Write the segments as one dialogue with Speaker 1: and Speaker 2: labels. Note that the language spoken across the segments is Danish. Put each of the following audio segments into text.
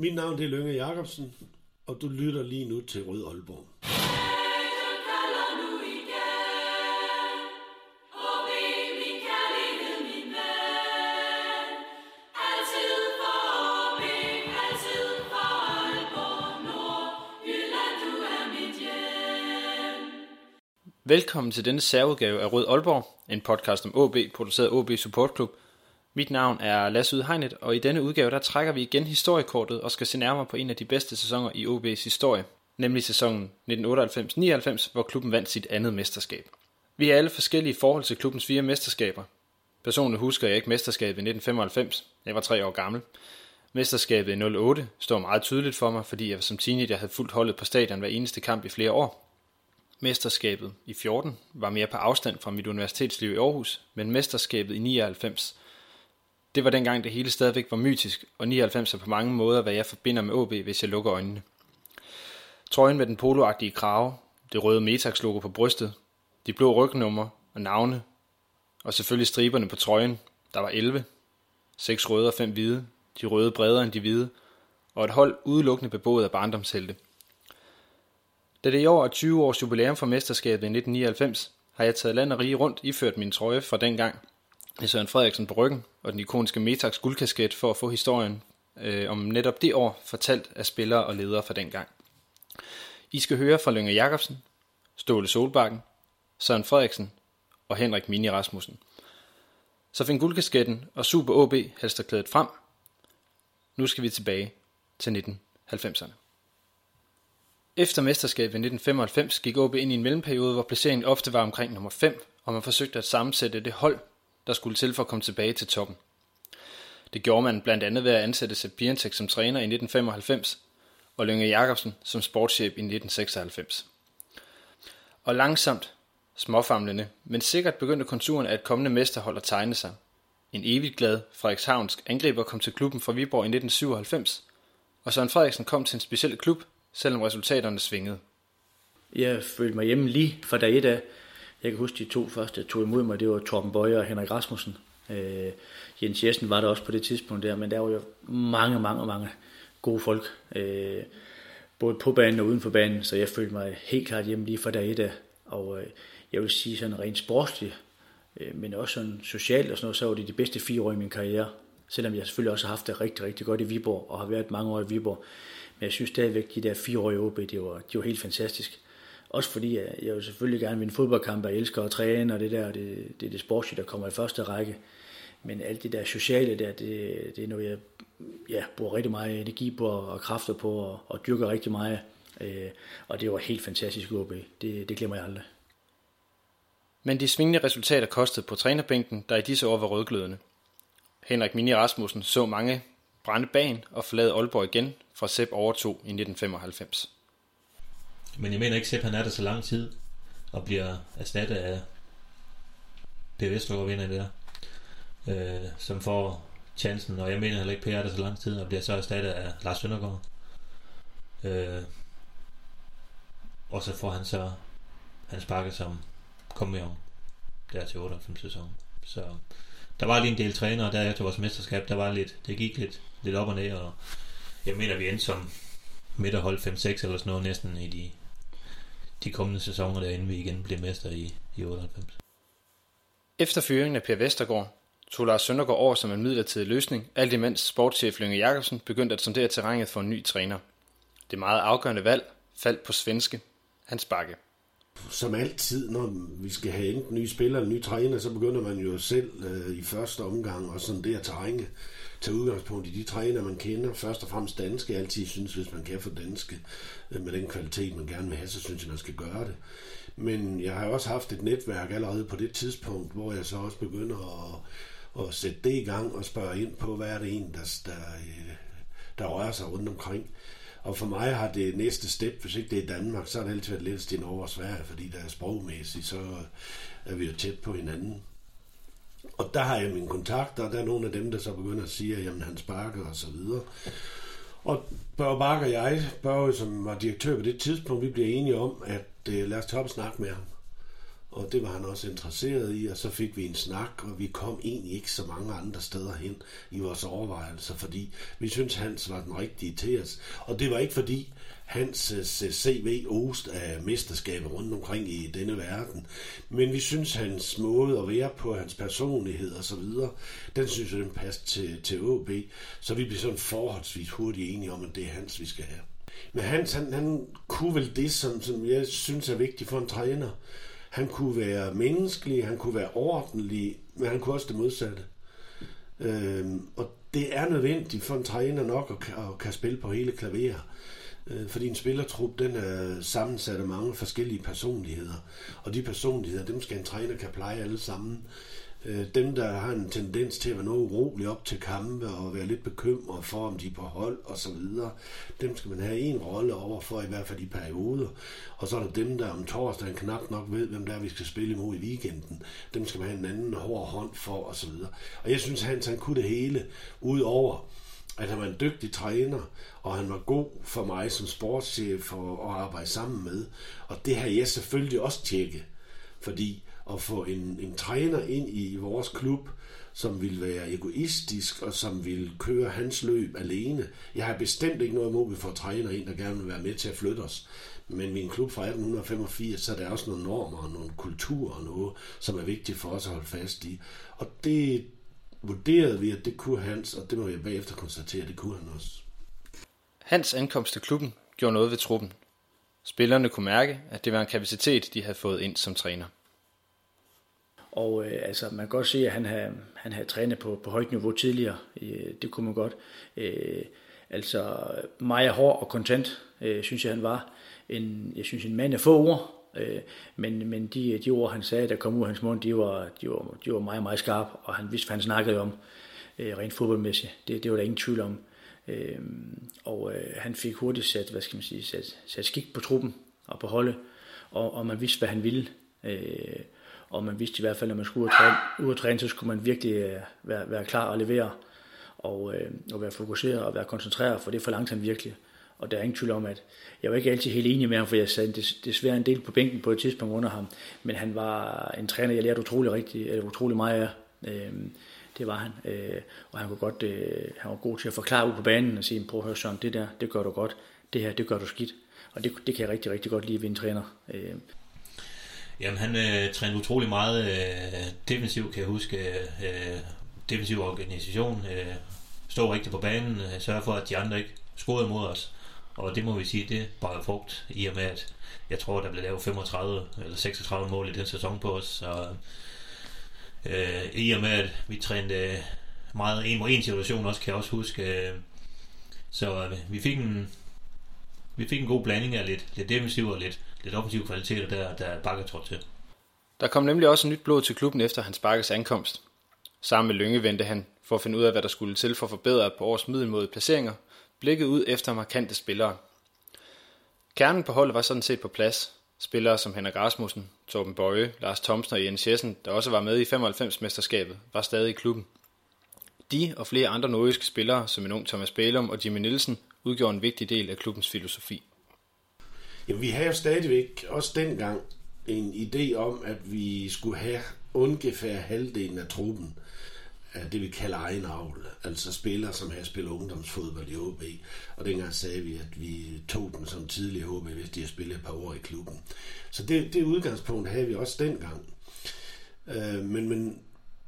Speaker 1: Mit navn det er Lønge Jacobsen, og du lytter lige nu til Rød Aalborg.
Speaker 2: Velkommen til denne særudgave af Rød Aalborg, en podcast om OB, produceret OB Support Club. Mit navn er Lasse Udhegnet, og i denne udgave der trækker vi igen historiekortet og skal se nærmere på en af de bedste sæsoner i OB's historie, nemlig sæsonen 1998-99, hvor klubben vandt sit andet mesterskab. Vi har alle forskellige forhold til klubbens fire mesterskaber. Personligt husker jeg ikke mesterskabet i 1995, jeg var tre år gammel. Mesterskabet i 08 står meget tydeligt for mig, fordi jeg som teenager havde fuldt holdet på stadion hver eneste kamp i flere år, Mesterskabet i 14 var mere på afstand fra mit universitetsliv i Aarhus, men mesterskabet i 99, det var dengang det hele stadigvæk var mytisk, og 99 er på mange måder, hvad jeg forbinder med OB, hvis jeg lukker øjnene. Trøjen med den poloagtige krave, det røde Metax-logo på brystet, de blå rygnummer og navne, og selvfølgelig striberne på trøjen, der var 11, seks røde og fem hvide, de røde bredere end de hvide, og et hold udelukkende beboet af barndomshelte – da det i år er 20 års jubilæum for mesterskabet i 1999, har jeg taget land og rige rundt iført min trøje fra dengang. Søren Frederiksen på ryggen og den ikoniske Metax guldkasket for at få historien øh, om netop det år fortalt af spillere og ledere fra dengang. I skal høre fra Lønge Jacobsen, Ståle Solbakken, Søren Frederiksen og Henrik Mini Rasmussen. Så find guldkasketten og Super OB halsterklædet frem. Nu skal vi tilbage til 1990'erne. Efter mesterskabet i 1995 gik OB ind i en mellemperiode, hvor placeringen ofte var omkring nummer 5, og man forsøgte at sammensætte det hold, der skulle til for at komme tilbage til toppen. Det gjorde man blandt andet ved at ansætte Sepp Piantek som træner i 1995, og Lønge Jacobsen som sportschef i 1996. Og langsomt, småfamlende, men sikkert begyndte konturen af et kommende mesterhold at tegne sig. En evigt glad Frederikshavnsk angriber kom til klubben fra Viborg i 1997, og Søren Frederiksen kom til en speciel klub, selvom resultaterne svingede.
Speaker 3: Jeg følte mig hjemme lige fra dag et af. Jeg kan huske, de to første tog imod mig, det var Torben Bøjer og Henrik Rasmussen. Øh, Jens Jessen var der også på det tidspunkt der, men der var jo mange, mange, mange gode folk. Øh, både på banen og uden for banen, så jeg følte mig helt klart hjemme lige fra dag et af. Og øh, jeg vil sige sådan rent sportsligt, øh, men også sådan socialt og sådan noget, så var det de bedste fire år i min karriere. Selvom jeg selvfølgelig også har haft det rigtig, rigtig godt i Viborg, og har været mange år i Viborg. Men jeg synes stadigvæk, de der fire år i OB, det var, de var helt fantastisk. Også fordi øh, jeg, jeg jo selvfølgelig gerne vil en fodboldkamp, og jeg elsker at træne, og det der, det, det er det sportslige, der kommer i første række. Men alt det der sociale der, det, det er noget, jeg ja, bruger rigtig meget energi på og kræfter på og, og dyrker rigtig meget. Øh, og det var helt fantastisk OB. Det, det glemmer jeg aldrig.
Speaker 2: Men de svingende resultater kostede på trænerbænken, der i disse år var rødglødende. Henrik Mini Rasmussen så mange brænde bagen og forlade Aalborg igen, fra Sepp overtog i 1995.
Speaker 4: Men jeg mener ikke, at han er der så lang tid, og bliver erstattet af Per Vestergaard vinder det der, øh, som får chancen, og jeg mener heller ikke, Per er der så lang tid, og bliver så erstattet af Lars Søndergaard. Øh, og så får han så hans pakke som kom med om der til 98 sæson. Så der var lige en del trænere der efter vores mesterskab, der var lidt, det gik lidt, lidt op og ned, og jeg mener, vi endte som midterhold 5-6 eller sådan noget næsten i de, de kommende sæsoner, der inden vi igen blev mester i, i 98.
Speaker 2: Efter fyringen af Per Vestergaard tog Lars Søndergaard over som en midlertidig løsning, alt imens sportschef Lønge Jacobsen begyndte at sondere terrænet for en ny træner. Det meget afgørende valg faldt på svenske Hans Bakke.
Speaker 1: Som altid, når vi skal have enten nye spillere eller nye træner, så begynder man jo selv øh, i første omgang at sondere terrænet tage udgangspunkt i de træner, man kender. Først og fremmest danske. Jeg altid synes, hvis man kan få danske øh, med den kvalitet, man gerne vil have, så synes jeg, man skal gøre det. Men jeg har også haft et netværk allerede på det tidspunkt, hvor jeg så også begynder at, at sætte det i gang og spørge ind på, hvad er det en, der, der, øh, der rører sig rundt omkring. Og for mig har det næste step, hvis ikke det er Danmark, så har det altid været lidt i Norge og Sverige, fordi der er sprogmæssigt, så er vi jo tæt på hinanden. Og der har jeg mine kontakter, og der er nogle af dem, der så begynder at sige, at jamen, han sparker og så videre. Og Børge Bakker og jeg, Børge, som var direktør på det tidspunkt, vi bliver enige om, at øh, lad os tage op og snakke med ham. og det var han også interesseret i, og så fik vi en snak, og vi kom egentlig ikke så mange andre steder hen i vores overvejelser, fordi vi syntes, Hans var den rigtige til os. Og det var ikke fordi, hans øh, CV ost af mesterskaber rundt omkring i denne verden. Men vi synes, hans måde at være på, hans personlighed og så videre, den synes jeg, den passer til, til OB. Så vi bliver sådan forholdsvis hurtigt enige om, at det er hans, vi skal have. Men Hans, han, han kunne vel det, som, som jeg synes er vigtigt for en træner. Han kunne være menneskelig, han kunne være ordentlig, men han kunne også det modsatte. Øhm, og det er nødvendigt for en træner nok at, at kan spille på hele klaveret. Øh, fordi en spillertrup, den er sammensat af mange forskellige personligheder. Og de personligheder, dem skal en træner kan pleje alle sammen. Øh, dem, der har en tendens til at være noget urolig op til kampe og være lidt bekymret for, om de er på hold og så videre, dem skal man have en rolle over for, i hvert fald i perioder. Og så er der dem, der om torsdagen knap nok ved, hvem der er, vi skal spille imod i weekenden. Dem skal man have en anden hård hånd for og så videre. Og jeg synes, Hans han kunne det hele, udover at han var en dygtig træner, og han var god for mig som sportschef at arbejde sammen med. Og det har jeg selvfølgelig også tjekket, fordi at få en, en træner ind i vores klub, som vil være egoistisk og som vil køre hans løb alene. Jeg har bestemt ikke noget imod, at vi får træner ind, der gerne vil være med til at flytte os. Men min klub fra 1885, så er der også nogle normer og nogle kulturer og noget, som er vigtigt for os at holde fast i. Og det vurderede vi, at det kunne Hans, og det må jeg bagefter konstatere, at det kunne han også.
Speaker 2: Hans ankomst til klubben gjorde noget ved truppen. Spillerne kunne mærke, at det var en kapacitet, de havde fået ind som træner.
Speaker 3: Og øh, altså, man kan godt se, at han havde, han havde trænet på, på højt niveau tidligere. Øh, det kunne man godt. Øh, altså, meget hård og kontant, øh, synes jeg, han var. En, jeg synes, en mand af få ord, øh, men, men de, de ord, han sagde, der kom ud af hans mund, de var, de var, de var meget, meget skarpe, og han vidste, hvad han snakkede om øh, rent fodboldmæssigt. Det, det var der ingen tvivl om. Øh, og øh, han fik hurtigt sat, hvad skal man sige, sat, sat skik på truppen og på holdet, og, og man vidste, hvad han ville. Øh, og man vidste i hvert fald, når man skulle ud og træne, ud og træne så skulle man virkelig øh, være, være klar og levere, og, øh, og være fokuseret og være koncentreret, for det forlangte han virkelig. Og der er ingen tvivl om, at jeg var ikke altid helt enig med ham, for jeg sad desværre en del på bænken på et tidspunkt under ham, men han var en træner, jeg lærte utrolig, rigtig, eller utrolig meget af. Øhm, det var han. Øh, og han, kunne godt, øh, han var god til at forklare ud på banen og sige, prøv at høre Søren, det der, det gør du godt. Det her, det gør du skidt. Og det, det kan jeg rigtig, rigtig godt lide ved en træner. Øh.
Speaker 4: Jamen, han øh, trænede utrolig meget øh, defensiv, kan jeg huske. Øh, defensiv organisation. Øh, stå rigtigt på banen. Øh, sørge for, at de andre ikke scorede mod os. Og det må vi sige, det bare frugt i og med, at jeg tror, der blev lavet 35 eller 36 mål i den sæson på os. Så øh, i og med, at vi trænede øh, meget en mod en situation også, kan jeg også huske. Øh, så øh, vi fik en vi fik en god blanding af lidt, lidt defensiv og lidt, lidt offensiv kvalitet, der, der Bakker trådte til.
Speaker 2: Der kom nemlig også nyt blod til klubben efter hans Bakkes ankomst. Sammen med Lønge vendte han, for at finde ud af, hvad der skulle til for at forbedre på års middelmåde placeringer, blikket ud efter markante spillere. Kernen på holdet var sådan set på plads. Spillere som Henrik Rasmussen, Torben Bøje, Lars Thomsen og Jens Jessen, der også var med i 95-mesterskabet, var stadig i klubben. De og flere andre nordiske spillere, som en ung Thomas Bælum og Jimmy Nielsen, udgjorde en vigtig del af klubbens filosofi.
Speaker 1: Jamen, vi havde jo stadigvæk også dengang en idé om, at vi skulle have ungefær halvdelen af truppen af det, vi kalder egen avl. Altså spillere, som har spillet ungdomsfodbold i OB. Og dengang sagde vi, at vi tog dem som tidligere OB, hvis de har spillet et par år i klubben. Så det, det udgangspunkt havde vi også dengang. Øh, men, men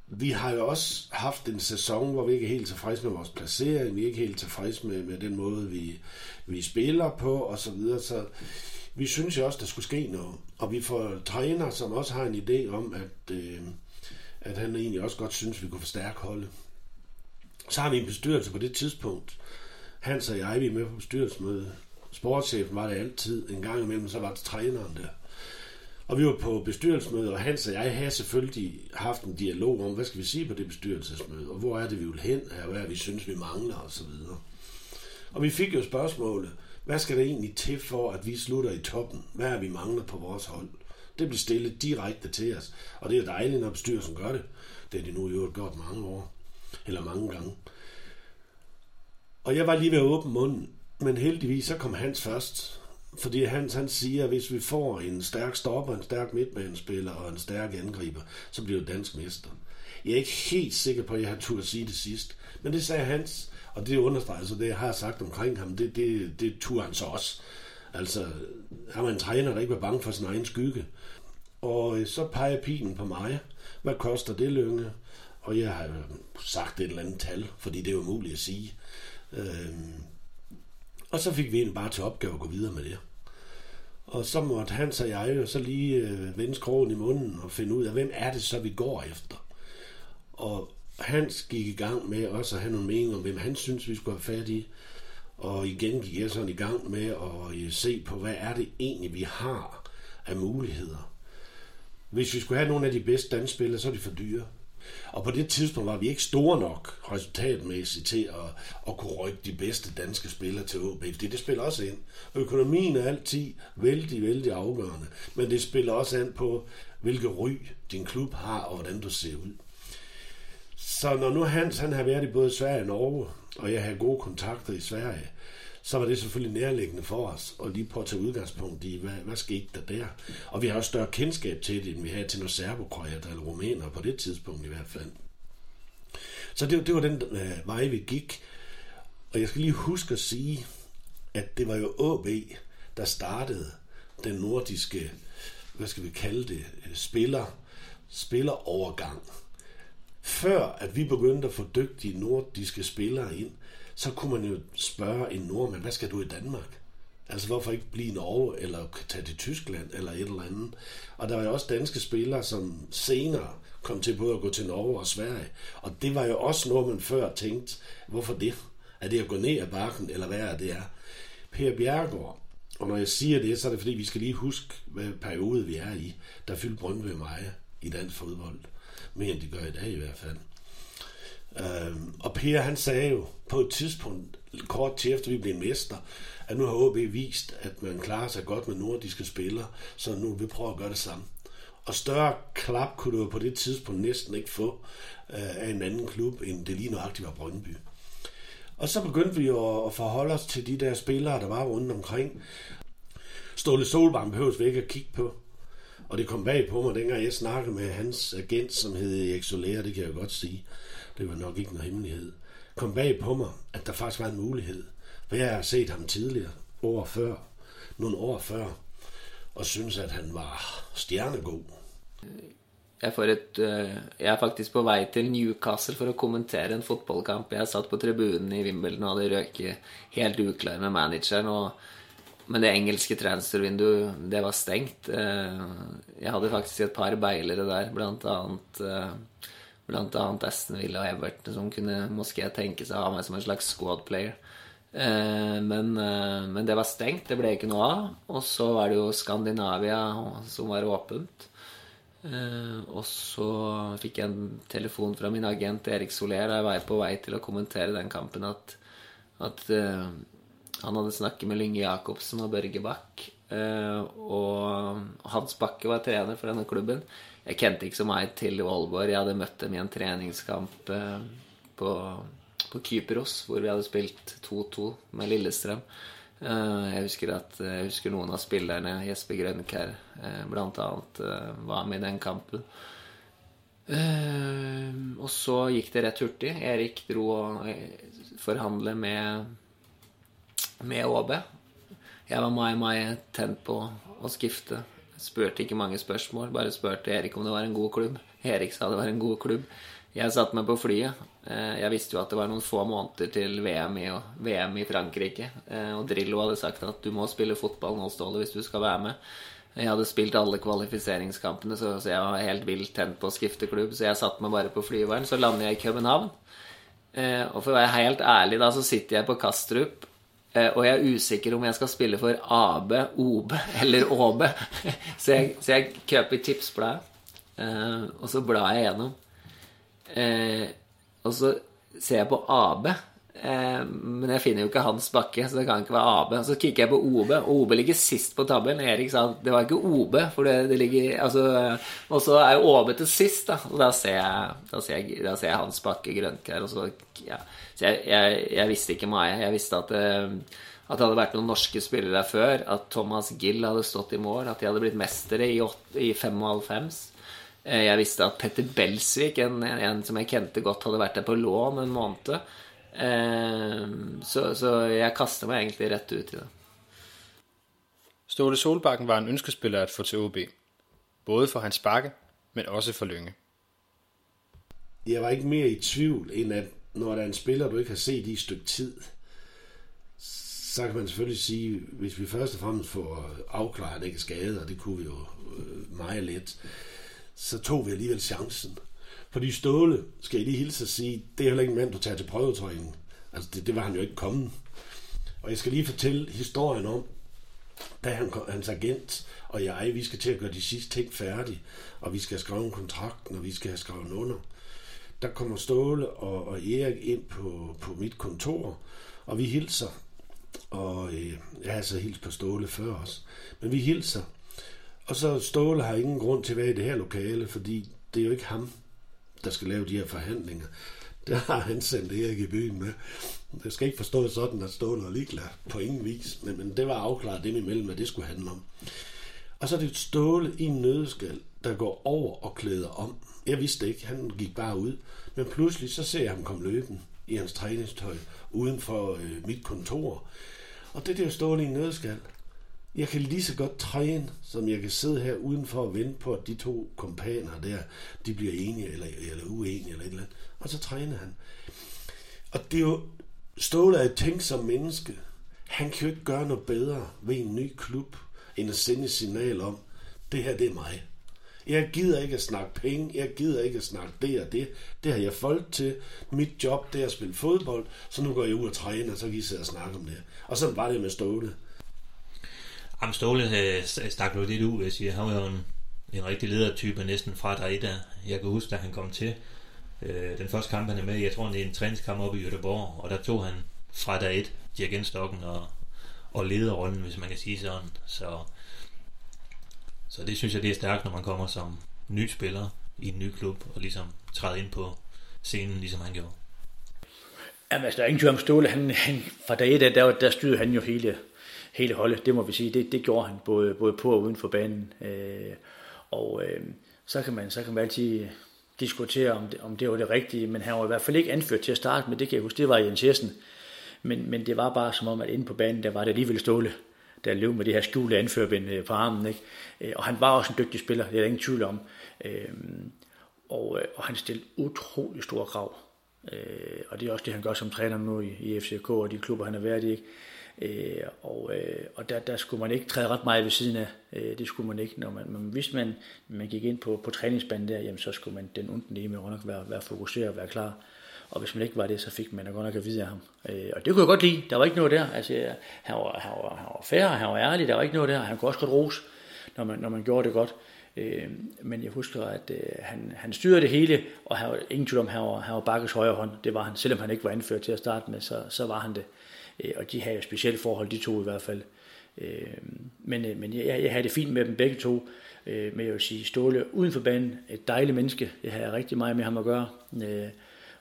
Speaker 1: vi har jo også haft en sæson, hvor vi ikke er helt tilfredse med vores placering, vi er ikke helt tilfredse med, med den måde, vi, vi spiller på, og så videre. Så vi synes jo også, der skulle ske noget. Og vi får træner, som også har en idé om, at, øh, at han egentlig også godt synes, vi kunne forstærke holdet. Så har vi en bestyrelse på det tidspunkt. Hans og jeg, vi er med på bestyrelsesmøde. Sportschefen var det altid. En gang imellem, så var det træneren der. Og vi var på bestyrelsesmøde, og Hans og jeg havde selvfølgelig haft en dialog om, hvad skal vi sige på det bestyrelsesmøde, og hvor er det, vi vil hen, og hvad er vi synes, vi mangler, og så videre. Og vi fik jo spørgsmålet, hvad skal der egentlig til for, at vi slutter i toppen? Hvad er vi mangler på vores hold? Det blev stillet direkte til os, og det er dejligt, når bestyrelsen gør det. Det er det nu i øvrigt gjort mange år, eller mange gange. Og jeg var lige ved at åbne munden, men heldigvis så kom Hans først, Fordi Hans han siger, at hvis vi får en stærk stopper, en stærk midtbanespiller og en stærk angriber, så bliver det dansk mester. Jeg er ikke helt sikker på, at jeg har turde sige det sidst. Men det sagde Hans, og det understreger så det, jeg har sagt omkring ham, det, det, det turde han så også. Altså, han var en træner, der ikke var bange for sin egen skygge. Og øh, så peger pilen på mig. Hvad koster det, Lønge? Og jeg har sagt et eller andet tal, fordi det er umuligt at sige. Øhm, og så fik vi en bare til opgave at gå videre med det. Og så måtte Hans og jeg jo så lige øh, vende skrogen i munden og finde ud af, hvem er det så, vi går efter. Og Hans gik i gang med også at have nogle meninger om, hvem han synes, vi skulle have fat i. Og igen gik jeg sådan i gang med at øh, se på, hvad er det egentlig, vi har af muligheder. Hvis vi skulle have nogle af de bedste dansspillere, så er de for dyre. Og på det tidspunkt var vi ikke store nok resultatmæssigt til at, at kunne rykke de bedste danske spillere til OB. Fordi det spiller også ind. Økonomien er altid vældig, vældig afgørende. Men det spiller også ind på, hvilke ry din klub har, og hvordan du ser ud. Så når nu Hans han har været i både Sverige og Norge, og jeg har gode kontakter i Sverige, så var det selvfølgelig nærliggende for os at lige prøve at tage udgangspunkt i, hvad, hvad skete der der? Og vi har også større kendskab til det, end vi havde til nogle serbokroater eller rumæner på det tidspunkt i hvert fald. Så det, det var den øh, vej, vi gik. Og jeg skal lige huske at sige, at det var jo AB, der startede den nordiske, hvad skal vi kalde det, øh, spiller, spillerovergang. Før at vi begyndte at få dygtige nordiske spillere ind, så kunne man jo spørge en nordmand, hvad skal du i Danmark? Altså hvorfor ikke blive i Norge, eller tage til Tyskland, eller et eller andet. Og der var jo også danske spillere, som senere kom til både at gå til Norge og Sverige. Og det var jo også noget, man før tænkte, hvorfor det? Er det at gå ned ad bakken, eller hvad er det er? Per Bjergård, og når jeg siger det, så er det fordi, vi skal lige huske, hvad periode vi er i. Der fyldte Brøndby mig i dansk fodbold. Mere end de gør i dag i hvert fald. Øhm, og Per han sagde jo på et tidspunkt, kort til efter vi blev mester, at nu har OB vist, at man klarer sig godt med nordiske spillere, så nu vil vi prøve at gøre det samme. Og større klap kunne du på det tidspunkt næsten ikke få øh, af en anden klub, end det lige nøjagtigt var Brøndby. Og så begyndte vi jo at forholde os til de der spillere, der var rundt omkring. Ståle Solbakken behøves vi ikke at kigge på. Og det kom bag på mig, dengang jeg snakkede med hans agent, som hed Erik Soler, det kan jeg godt sige det var nok ikke noget hemmelighed, kom bag på mig, at der faktisk var en mulighed. For jeg har set ham tidligere, år før, nogle år før, og synes, at han var stjernegod.
Speaker 5: Jeg, får et, øh, jeg er faktisk på vej til Newcastle for at kommentere en fotballkamp. Jeg satt på tribunen i Wimbledon og hadde røket helt uklar med manageren. Og, men det engelske transfervinduet, det var stengt. Eh, jeg hadde faktisk et par beilere der, blant annet eh, bl.a. Aston Villa og Everton, som kunne måske tenke seg å ha meg som en slags squad player. Eh, men, eh, men, det var stengt, det ble ikke noe av. Og så var det jo Skandinavia som var åpent. Eh, og så fikk jeg en telefon fra min agent Erik Soler da jeg var på vei til å kommentere den kampen, at, at eh, han hadde snakket med Lynge Jacobsen og Børge Bach. Eh, og Hans Bakke var trener for denne klubben. Jeg kjente ikke så mye til Aalborg. Jeg hadde møtt dem i en treningskamp eh, på, på Kypros, hvor vi hadde spilt 2-2 med Lillestrøm. Eh, jeg husker, at, jeg husker noen av spillerne, Jesper Grønkær eh, bl.a., eh, var med i den kampen. Eh, og så gikk det rett hurtig. Erik dro og forhandle med, med ÅB. Jeg var mai mai tent på å skifte Spurte ikke mange spørsmål, bare spurte Erik om det var en god klubb. Erik sa det var en god klubb. Jeg satte meg på flyet. Eh, jeg visste jo at det var noen få måneder til VM i, VM i Frankrike. Eh, og Drillo hadde sagt at du må spille fotball nå, Ståle, hvis du skal være med. Jeg hadde spilt alle kvalifiseringskampene, så, jeg var helt vilt tent på å skifte klubb. Så jeg satte meg bare på flyveren. Så lander jeg i København. Eh, og for å være helt ærlig, da, så sitter jeg på Kastrup Eh, og jeg er usikker om jeg skal spille for AB, OB eller ÅB. Så jeg, så jeg kjøper tipsbladet, eh, og så blar jeg gjennom. Eh, og så ser jeg på AB, Eh, men jeg finner jo ikke Hans Bakke, så det kan ikke være AB. Så kikker jeg på OB, og OB ligger sist på tabellen. Erik sa at det var ikke OB, for det, det ligger altså, Og så er jo OB til sist, da. Og da ser jeg, da ser jeg, da ser jeg Hans Bakke Grønkær, og så ja. Så jeg, jeg, jeg, visste ikke meg. Jeg visste at, eh, at det hadde vært noen norske spillere der før. At Thomas Gill hadde stått i mål. At de hadde blitt mestere i, i 95. Eh, jeg visste at Petter Belsvik, en, en, som jeg kjente godt, hadde vært der på lån en måned. Eh, så, så jeg kaster meg egentlig rett ut i det.
Speaker 2: Ståle Solbakken var en ønskespiller at få til OB. Både for hans bakke, men også for Lønge.
Speaker 1: Jeg var ikke mere i tvivl, end at når der er en spiller, du ikke har set i et stykke tid, så kan man selvfølgelig sige, hvis vi først og fremmest får afklaret, at det ikke er skadet, og det kunne vi jo øh, meget let, så tog vi alligevel chancen. Fordi Ståle, skal jeg lige hilse at sige, det er heller ikke en mand, du tager til prøvetræning. Altså, det, det var han jo ikke kommet. Og jeg skal lige fortælle historien om, da han, hans agent og jeg, vi skal til at gøre de sidste ting færdige, og vi skal have skrevet en kontrakt, og vi skal have skrevet under. Der kommer Ståle og, og Erik ind på, på mit kontor, og vi hilser. Og øh, jeg har så hilst på Ståle før også. Men vi hilser. Og så Ståle har ingen grund til at være i det her lokale, fordi det er jo ikke ham, der skal lave de her forhandlinger. der har han sendt Erik i byen med. Det skal ikke forstås sådan, at Ståle er ligeglad på ingen vis, men, men det var afklaret dem imellem, hvad det skulle handle om. Og så er det Ståle i en nødskal, der går over og klæder om. Jeg vidste ikke, han gik bare ud. Men pludselig så ser jeg ham komme løben i hans træningstøj uden for øh, mit kontor. Og det der Ståle i en nødskal, jeg kan lige så godt træne, som jeg kan sidde her udenfor og vente på, at de to kompaner der, de bliver enige eller, eller uenige eller et eller andet. Og så træner han. Og det er jo, Ståle er et tænksom menneske. Han kan jo ikke gøre noget bedre ved en ny klub, end at sende et signal om, det her det er mig. Jeg gider ikke at snakke penge, jeg gider ikke at snakke det og det. Det har jeg folk til. Mit job det er at spille fodbold, så nu går jeg ud og træner, og så kan I sidde og snakke om det. Og sådan var det med Ståle.
Speaker 4: Jamen Ståle øh, stak nu lidt ud, hvis jeg sige. Han var jo en, en rigtig ledertype næsten fra der der. Jeg kan huske, da han kom til. Øh, den første kamp, han er med jeg tror, det er en træningskamp oppe i Göteborg, og der tog han fra dag et dirigentstokken og, og lederrollen, hvis man kan sige sådan. Så, så det synes jeg, det er stærkt, når man kommer som ny spiller i en ny klub, og ligesom træder ind på scenen, ligesom han gjorde.
Speaker 3: Jamen, altså, der er ingen tvivl om Ståle. Han, han, fra dag et, der, der styrede han jo hele, hele holdet, det må vi sige. Det, det gjorde han både, både på og uden for banen. Øh, og øh, så, kan man, så kan man altid diskutere, om det, om det var det rigtige, men han var i hvert fald ikke anført til at starte med, det kan jeg huske, det var Jens Jessen. Men, men det var bare som om, at inde på banen, der var det alligevel Ståle, der løb med det her skjulte anførbind øh, på armen. Ikke? Øh, og han var også en dygtig spiller, det er der ingen tvivl om. Øh, og, øh, og han stillede utrolig store krav. Og det er også det, han gør som træner nu i, i FCK og de klubber, han har været i. Ikke? Øh, og øh, og der, der skulle man ikke træde ret meget ved siden af. Øh, det skulle man ikke. Når man, men hvis man, man gik ind på, på træningsbanen der, jamen, så skulle man den ondt lige med nok være, være fokuseret og være klar. Og hvis man ikke var det, så fik man godt nok at vide af ham. Øh, og det kunne jeg godt lide. Der var ikke noget der. Altså, han, var, han, var, han var fair, han var ærlig. Der var ikke noget der. Han kunne også godt rose, når man, når man gjorde det godt. Øh, men jeg husker, at øh, han, han styrede det hele, og han var ingen tvivl om, han var, han var bakkes højre hånd. Det var han, selvom han ikke var anført til at starte med, så, så var han det. Øh, Øh, og de havde jo specielt forhold, de to i hvert fald. Øh, men, øh, men jeg, jeg havde det fint med dem begge to. Men jeg vil sige, Ståle uden for banen, et dejligt menneske. Jeg havde rigtig meget med ham at gøre.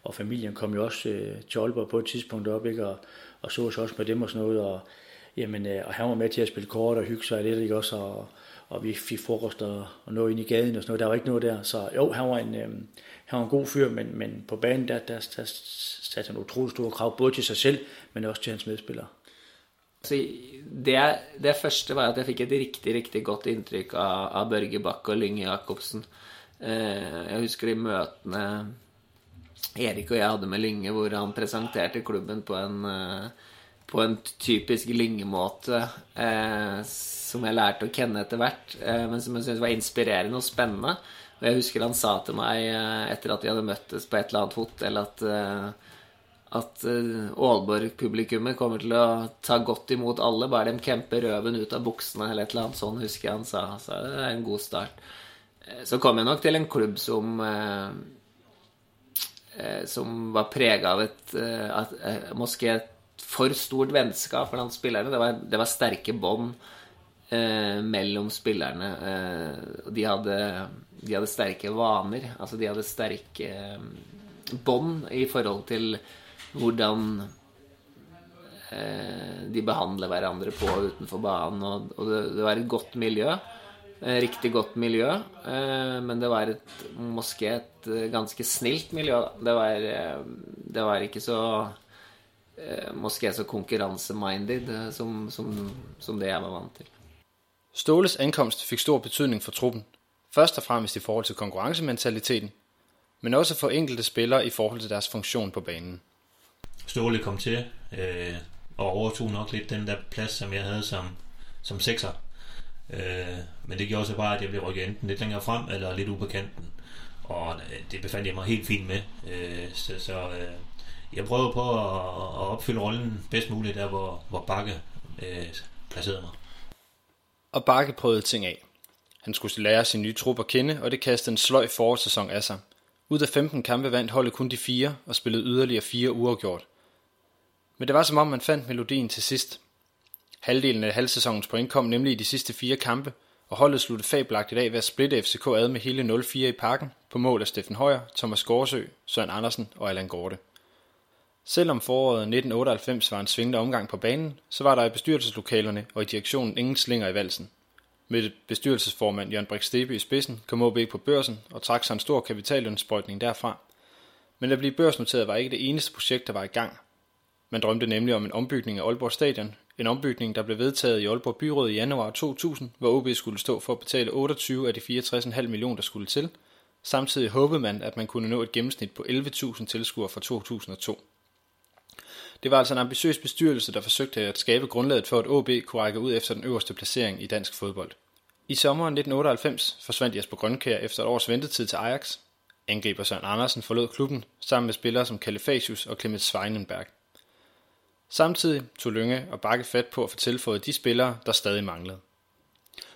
Speaker 3: Og familien kom jo også til Aalborg på et tidspunkt op, ikke? Og, og så også med dem og sådan noget. Og, jamen, og han var med til at spille kort og hygge sig lidt, ikke også? Og, og vi fik frokost og, og noget ind i gaden og sådan noget. Der var ikke noget der. Så jo, han var en, øh, han var en god fyr, men, men på banen, der, der, der satte han utrolig store krav, både til sig selv, men også til hans medspillere.
Speaker 5: Så det, det første var at jeg fikk et riktig riktig godt inntrykk av, av Børge Bakke og Lynge Jacobsen. Eh, jeg husker de møtene Erik og jeg hadde med Lynge, hvor han presenterte klubben på en, uh, på en typisk lyngemåte Eh, som jeg lærte å kjenne etter hvert, eh, men som jeg syntes var inspirerende og spennende. Og jeg husker han sa til meg eh, etter at vi hadde møttes på et eller annet hotell, at, eh, at eh, Aalborg-publikummet kommer til å ta godt imot alle, bare de kjemper røven ut av buksene eller et eller annet sånn, husker jeg han sa. Så det er en god start. Eh, så kom jeg nok til en klubb som eh, som var prega av et, at, Måske et for stort vennskap blant spillerne. Det var, det var sterke bånd eh, mellom spillerne. Eh, de, hadde, de, hadde, sterke vaner. Altså de hadde sterke eh, bånd i forhold til hvordan eh, de behandler hverandre på og utenfor banen. Og, og det, det, var et godt miljø. Eh, riktig godt miljø. Eh, men det var et, moské et eh, ganske snilt miljø. Det var, eh, det var ikke så Måske så konkurranseminded som, som, som det jeg var vant til.
Speaker 2: Ståles ankomst fik stor betydning for truppen. Først og fremmest i forhold til konkurrencementaliteten, men også for enkelte spillere i forhold til deres funktion på banen.
Speaker 4: Ståle kom til øh, og overtog nok lidt den der plads, som jeg havde som, som sekser. Øh, men det gjorde så bare, at jeg blev rykket enten lidt længere frem eller lidt ude på kanten. Og det befandt jeg mig helt fint med. Øh, så så øh, jeg prøvede på at, at opfylde rollen bedst muligt der, hvor, hvor Bakke øh, placerede mig.
Speaker 2: Og Bakke prøvede ting af. Han skulle lære sin nye trup at kende, og det kastede en sløj forårssæson af sig. Ud af 15 kampe vandt holdet kun de fire og spillede yderligere fire uafgjort. Men det var som om man fandt melodien til sidst. Halvdelen af halvsæsonens point kom nemlig i de sidste fire kampe, og holdet sluttede fabelagtigt af ved at splitte FCK ad med hele 0-4 i parken på mål af Steffen Højer, Thomas Gårdsø, Søren Andersen og Allan Gorte. Selvom foråret 1998 var en svingende omgang på banen, så var der i bestyrelseslokalerne og i direktionen ingen slinger i valsen. Med bestyrelsesformand Jørgen Brix Stebe i spidsen kom OB på børsen og trak sig en stor kapitallønsprøjtning derfra. Men at blive børsnoteret var ikke det eneste projekt, der var i gang. Man drømte nemlig om en ombygning af Aalborg Stadion, en ombygning, der blev vedtaget i Aalborg Byråd i januar 2000, hvor OB skulle stå for at betale 28 af de 64,5 millioner, der skulle til. Samtidig håbede man, at man kunne nå et gennemsnit på 11.000 tilskuere fra 2002. Det var altså en ambitiøs bestyrelse, der forsøgte at skabe grundlaget for, at OB kunne række ud efter den øverste placering i dansk fodbold. I sommeren 1998 forsvandt Jesper Grønkær efter et års ventetid til Ajax. Angriber Søren Andersen forlod klubben sammen med spillere som Kalifasius og Clemens Sveinenberg. Samtidig tog Lønge og Bakke fat på at få tilføjet de spillere, der stadig manglede.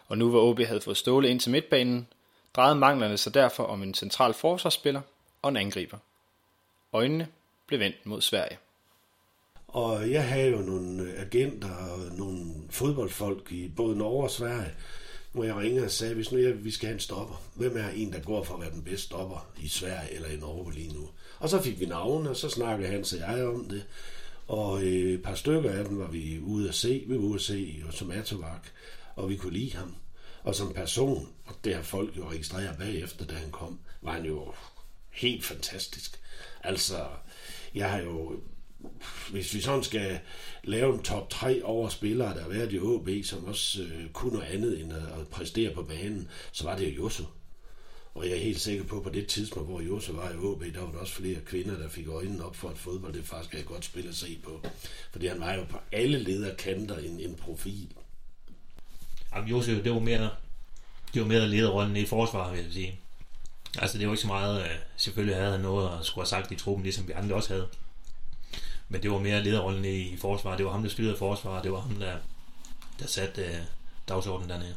Speaker 2: Og nu hvor OB havde fået Ståle ind til midtbanen, drejede manglerne sig derfor om en central forsvarsspiller og en angriber. Øjnene blev vendt mod Sverige.
Speaker 1: Og jeg havde jo nogle agenter og nogle fodboldfolk i både Norge og Sverige, hvor jeg ringede og sagde, hvis nu jeg, vi skal have en stopper, hvem er en, der går for at være den bedste stopper i Sverige eller i Norge lige nu? Og så fik vi navne, og så snakkede han og jeg om det. Og øh, et par stykker af dem var vi ude at se, vi var ude at se som Atovak, og vi kunne lide ham. Og som person, og det har folk jo registreret bagefter, da han kom, var han jo helt fantastisk. Altså, jeg har jo hvis vi sådan skal lave en top 3 over spillere, der har været i OB, som også øh, kunne noget andet end at, at præstere på banen, så var det jo Josu. Og jeg er helt sikker på, at på det tidspunkt, hvor Josu var i OB, der var der også flere kvinder, der fik øjnene op for, at fodbold det faktisk er et godt spil at se på. Fordi han var jo på alle lederkanter en, en profil.
Speaker 4: Jamen, Josu, det var mere, det var mere lederrollen i forsvaret, vil jeg sige. Altså, det var ikke så meget, selvfølgelig havde han noget at skulle have sagt i truppen, ligesom vi andre også havde. Men det var mere lederrollen i forsvaret. Det var ham, der styrede forsvaret. Det var ham, der, der satte øh, dagsordenen dernede.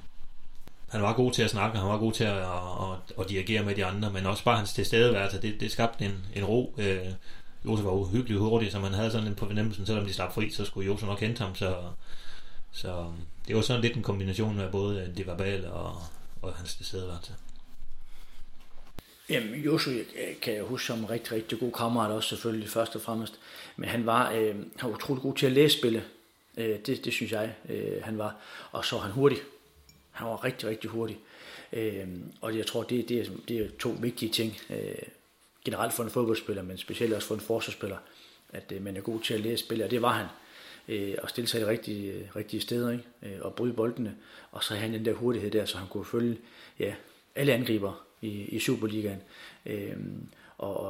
Speaker 4: Han var god til at snakke, han var god til at, at, at, at dirigere med de andre, men også bare hans tilstedeværelse, det, det skabte en, en ro. Øh, Josef var uhyggelig hurtig, så man havde sådan en på fornemmelsen, selvom de slap fri, så skulle Josef nok hente ham, så, så øh, det var sådan lidt en kombination af både det verbale og, og hans tilstedeværelse.
Speaker 3: Jamen, Josu kan jeg huske som en rigtig, rigtig god kammerat også selvfølgelig, først og fremmest. Men han var, øh, han var utrolig god til at læse spille. Øh, det, det synes jeg, øh, han var. Og så han hurtig. Han var rigtig, rigtig hurtig. Øh, og jeg tror, det, det, er, det er to vigtige ting. Øh, generelt for en fodboldspiller, men specielt også for en forsvarsspiller. At øh, man er god til at læse spille, og det var han. Øh, og stille sig i de rigtige, rigtige steder, ikke? Øh, og bryde boldene. Og så havde han den der hurtighed der, så han kunne følge ja, alle angriber i, i Superligaen. Øh, og,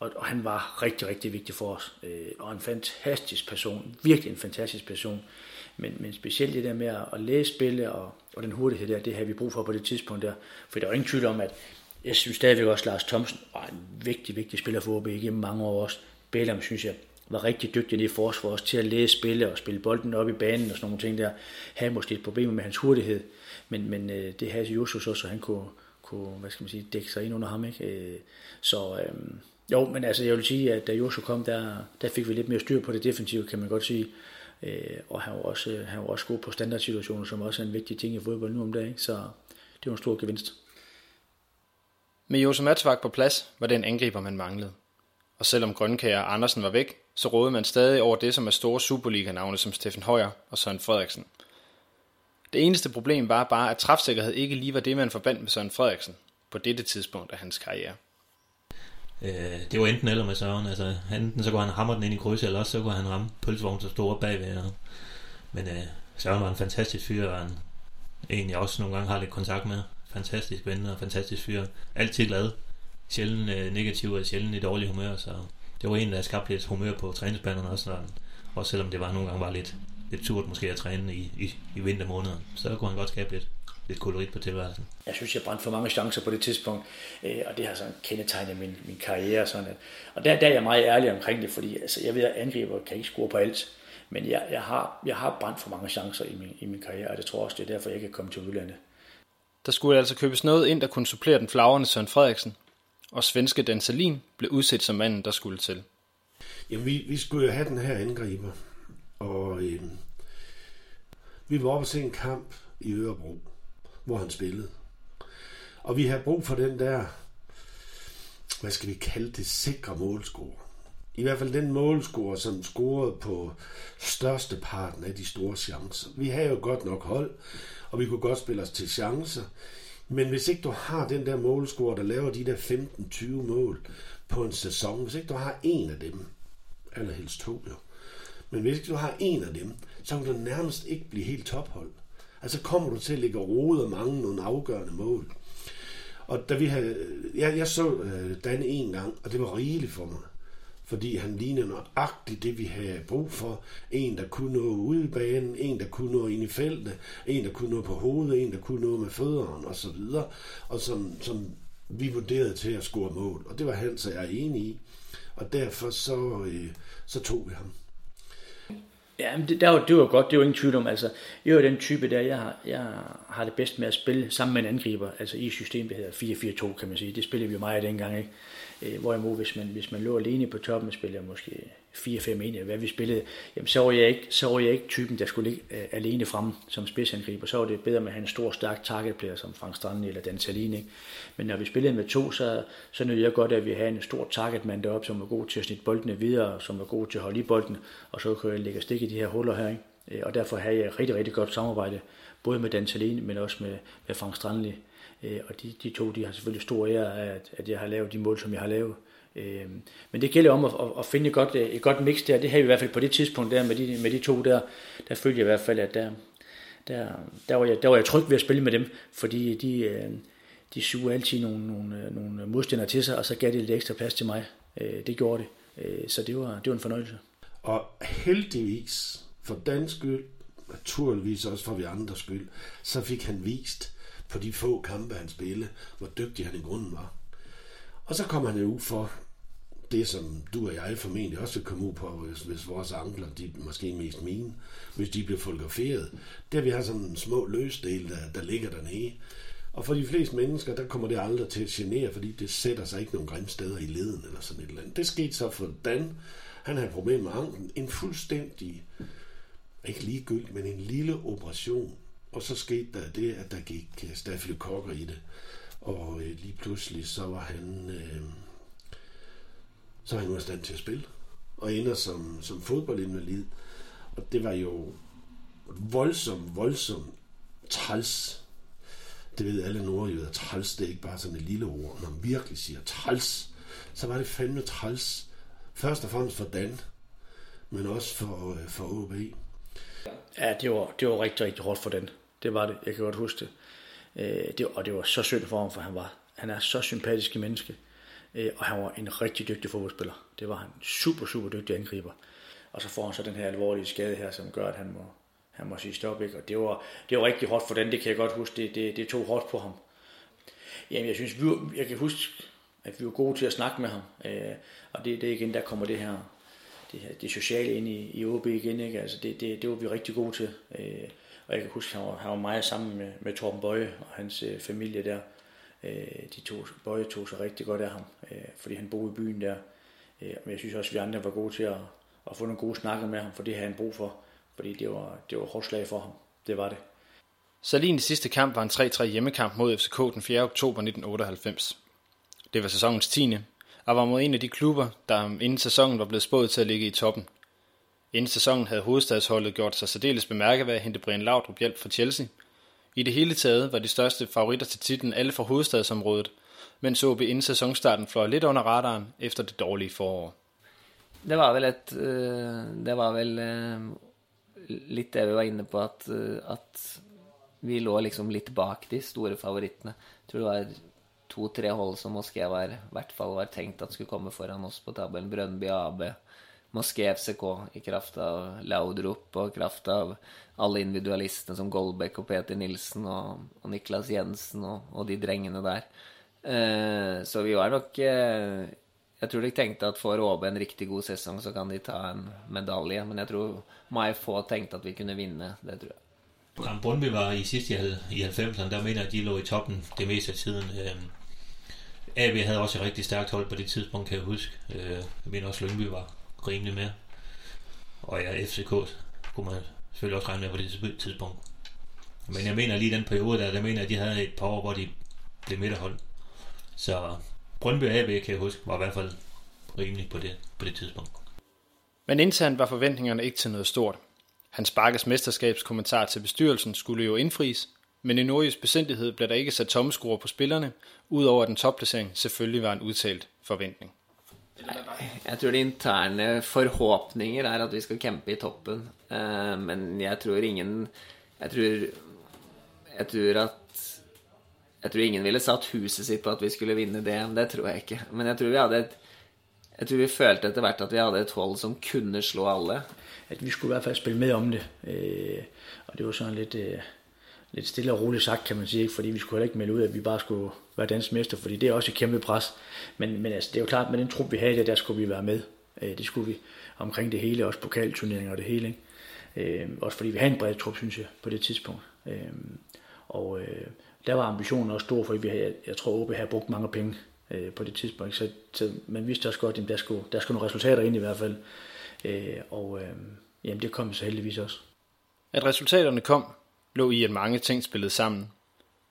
Speaker 3: og, og han var rigtig, rigtig vigtig for os. Øh, og en fantastisk person. Virkelig en fantastisk person. Men, men specielt det der med at, læse spille og, og den hurtighed der, det havde vi brug for på det tidspunkt der. For der var ingen tvivl om, at jeg synes stadigvæk også, at Lars Thomsen var en vigtig, vigtig spiller for OB igennem mange år også. Bælum synes jeg var rigtig dygtig i forsvar også til at læse spille og spille bolden op i banen og sådan nogle ting der. Havde måske et problem med hans hurtighed, men, men øh, det havde Josus også, så han kunne, kunne, hvad skal man sige, dække sig ind under ham. Ikke? Øh, så øh, jo, men altså jeg vil sige, at da Joshua kom, der, der fik vi lidt mere styr på det defensive, kan man godt sige. Øh, og han var, også, øh, han var også god på standardsituationer, som også er en vigtig ting i fodbold nu om dagen. Så det var en stor gevinst.
Speaker 2: Med Jose Matsvak på plads var den angriber, man manglede. Og selvom Grønkær og Andersen var væk, så rådede man stadig over det, som er store Superliga-navne som Steffen Højer og Søren Frederiksen. Det eneste problem var bare, at træfsikkerhed ikke lige var det, man forbandt med Søren Frederiksen på dette tidspunkt af hans karriere.
Speaker 4: Øh, det var enten eller med Søren. Altså, enten så kunne han hamre den ind i krydset, eller også så kunne han ramme pølsevognen så store bagved. Og, men øh, Søren var en fantastisk fyr, og en, en jeg også nogle gange har lidt kontakt med. Fantastisk ven og fantastisk fyr. Altid glad. Sjældent øh, negativ og sjældent i dårlig humør, så det var en, der skabte lidt humør på træningsbanerne også, og, også selvom det var nogle gange var lidt, lidt surt måske at træne i, i, i vintermåneden, så kunne han godt skabe lidt, lidt kolorit på tilværelsen.
Speaker 3: Jeg synes, jeg brændte for mange chancer på det tidspunkt, øh, og det har sådan kendetegnet min, min karriere. Sådan at, og der, der er jeg meget ærlig omkring det, fordi altså, jeg ved, at angriber kan ikke score på alt, men jeg, jeg, har, jeg har brændt for mange chancer i min, i min karriere, og det tror jeg også, det er derfor, jeg kan komme til udlandet.
Speaker 2: Der skulle altså købes noget ind, der kunne supplere den flagrende Søren Frederiksen, og svenske Dan Salin blev udset som manden, der skulle til.
Speaker 1: Jamen, vi, vi skulle jo have den her angriber, og øh, vi var oppe og se en kamp i Ørebro, hvor han spillede. Og vi havde brug for den der, hvad skal vi kalde det, sikre målscore. I hvert fald den målscore, som scorede på største parten af de store chancer. Vi havde jo godt nok hold, og vi kunne godt spille os til chancer. Men hvis ikke du har den der målscore, der laver de der 15-20 mål på en sæson, hvis ikke du har en af dem, eller helst to jo, men hvis ikke du har en af dem, så kan du nærmest ikke blive helt tophold. Altså kommer du til at ligge rode og mange nogle afgørende mål. Og da vi havde, jeg, jeg så øh, Dan en gang, og det var rigeligt for mig. Fordi han lignede nøjagtigt det, vi havde brug for. En, der kunne nå ude i banen, en, der kunne nå ind i feltet, en, der kunne nå på hovedet, en, der kunne nå med fødderne og så videre. Og som, som vi vurderede til at score mål. Og det var han, så jeg er enig i. Og derfor så, øh, så tog vi ham.
Speaker 3: Ja, men det, der var, det var godt, det var ingen tvivl om. Altså, jeg er den type der, jeg har, jeg har det bedst med at spille sammen med en angriber, altså i systemet, der hedder 4-4-2, kan man sige. Det spillede vi jo meget dengang, ikke? Øh, hvorimod, hvis man, hvis man lå alene på toppen, spiller jeg måske 4-5-1, hvad vi spillede, jamen, så, var jeg ikke, så var jeg ikke typen, der skulle ligge uh, alene frem som spidsangriber. Så var det bedre med at have en stor, stærk targetplayer som Frank Strand eller Dan Salin. Ikke? Men når vi spillede med to, så, så nød jeg godt, at vi havde en stor targetmand deroppe, som var god til at snitte boldene videre, som var god til at holde i bolden, og så kunne jeg lægge stik i de her huller her. Ikke? Øh, og derfor havde jeg rigtig, rigtig godt samarbejde, både med Dan Salin, men også med, med Frank Strandli. Øh, og de, de to, de har selvfølgelig stor ære af, at, at jeg har lavet de mål, som jeg har lavet. Øh, men det gælder om at, at finde et godt, øh, et godt mix der. Det havde vi i hvert fald på det tidspunkt der med de, med de to der. Der følte jeg i hvert fald, at der, der, der, var, jeg, der var jeg tryg ved at spille med dem, fordi de, øh, de suger altid nogle, nogle, øh, nogle modstandere til sig, og så gav det lidt ekstra plads til mig. Det gjorde det. Så det var, det var en fornøjelse.
Speaker 1: Og heldigvis, for dansk skyld, naturligvis også for vi andres skyld, så fik han vist, på de få kampe, han spillede, hvor dygtig han i grunden var. Og så kom han jo ud for det, som du og jeg formentlig også vil komme ud på, hvis, hvis vores ankler, de måske mest mine, hvis de bliver fotograferet. Der vi har sådan en små løsdel, der, der ligger dernede. Og for de fleste mennesker, der kommer det aldrig til at genere, fordi det sætter sig ikke nogen grimme steder i leden eller sådan et eller andet. Det skete så for Dan. Han havde et problem med anklen. En fuldstændig, ikke ligegyldig, men en lille operation, og så skete der det, at der gik øh, stafylokokker i det. Og øh, lige pludselig, så var han... Øh, så var han i stand til at spille. Og ender som, som fodboldinvalid. Og det var jo voldsom, voldsom træls. Det ved alle nordjyder. Træls, det er ikke bare sådan et lille ord. Når man virkelig siger træls, så var det fandme træls. Først og fremmest for Dan, men også for, øh, for OB.
Speaker 3: Ja, det var, det var rigtig, rigtig hårdt for den. Det var det. Jeg kan godt huske det. Øh, det og det var så synd for ham, for han var han er så sympatisk menneske. Øh, og han var en rigtig dygtig fodboldspiller. Det var han. Super, super dygtig angriber. Og så får han så den her alvorlige skade her, som gør, at han må, han må sige stop. Ikke? Og det var, det var rigtig hårdt for den, det kan jeg godt huske. Det, det, det tog hårdt på ham. Jamen, jeg synes, vi var, jeg kan huske, at vi var gode til at snakke med ham. Øh, og det, det igen, der kommer det her, det, her, det sociale ind i, i OB igen. Ikke? Altså, det, det, det var vi rigtig gode til. Øh, og jeg kan huske, at han var, han var meget sammen med, med Torben Bøje og hans øh, familie der. Øh, de to, Bøje tog sig rigtig godt af ham, øh, fordi han boede i byen der. Øh, men jeg synes også, at vi andre var gode til at, at få nogle gode snakker med ham, for det havde han brug for. Fordi det var, det var hårdt slag for ham. Det var det.
Speaker 2: Salins sidste kamp var en 3-3 hjemmekamp mod FCK den 4. oktober 1998. Det var sæsonens 10. og var mod en af de klubber, der inden sæsonen var blevet spået til at ligge i toppen. Inden sæsonen havde hovedstadsholdet gjort sig særdeles bemærket ved at hente Brian Laudrup hjælp fra Chelsea. I det hele taget var de største favoritter til titlen alle fra hovedstadsområdet, mens OB inden sæsonstarten fløj lidt under radaren efter det dårlige forår.
Speaker 5: Det var vel et øh, Det var vel øh, litt det vi var inne på, at, øh, at vi lå liksom litt bak de store favorittene. Jeg tror det var to-tre hold som Moské var, i hvert fall var tenkt at skulle komme foran oss på tabellen. Brøndby AB, Moské FCK i kraft av Laudrup og kraft av alle individualistene som Goldbeck og Peter Nilsen og, og Niklas Jensen og, og, de drengene der. Eh, så vi var nok eh, Jeg tror de tenkte at får Åbe en riktig god sesong, så kan de ta en medalje. Men jeg tror Mai få tenkte at vi kunne vinne. Det tror jeg.
Speaker 4: Ja, Brøndby var i sidste i 90'erne, der mener jeg, at de lå i toppen det meste af tiden. Øhm, AB havde også et rigtig stærkt hold på det tidspunkt, kan jeg huske. Øh, jeg mener også, Lyngby var rimelig med. Og ja, FCK kunne man selvfølgelig også regne med på det tidspunkt. Men jeg mener lige den periode der, der mener jeg, at de havde et par år, hvor de blev midterhold. Så Brøndby AB, kan jeg huske, var i hvert fald rimelig på det, på det tidspunkt.
Speaker 2: Men internt var forventningerne ikke til noget stort. Hans Bakkes mesterskabskommentar til bestyrelsen skulle jo indfries, men i Nordjys besindighed blev der ikke sat tommeskruer på spillerne, udover at en topplacering selvfølgelig var en udtalt forventning.
Speaker 5: Jeg tror de interne forhåpninger er at vi skal kæmpe i toppen. Eh, men jeg tror ingen Jeg tror, jeg tror at jeg tror ingen ville satt huset sitt på at vi skulle vinne det. Det tror jeg ikke. Men jeg tror vi hadde et Jeg tror vi følte etter hvert at vi hadde et hold som kunne slå alle.
Speaker 3: At vi skulle i hvert fald spille med om det. Øh, og det var sådan lidt... Øh lidt stille og roligt sagt, kan man sige, ikke? fordi vi skulle heller ikke melde ud, at vi bare skulle være dansk mester, fordi det er også et kæmpe pres. Men, men altså, det er jo klart, med den trup, vi havde der, der skulle vi være med. Øh, det skulle vi omkring det hele, også pokalturneringer og det hele. Ikke? Øh, også fordi vi havde en bred trup, synes jeg, på det tidspunkt. Øh, og øh, der var ambitionen også stor, fordi vi havde, jeg, tror, OB havde brugt mange penge øh, på det tidspunkt. Så, så man vidste også godt, at der skulle, der skulle nogle resultater ind i hvert fald. Øh, og øh, jamen, det kom så heldigvis også.
Speaker 2: At resultaterne kom, lå i, at mange ting spillede sammen.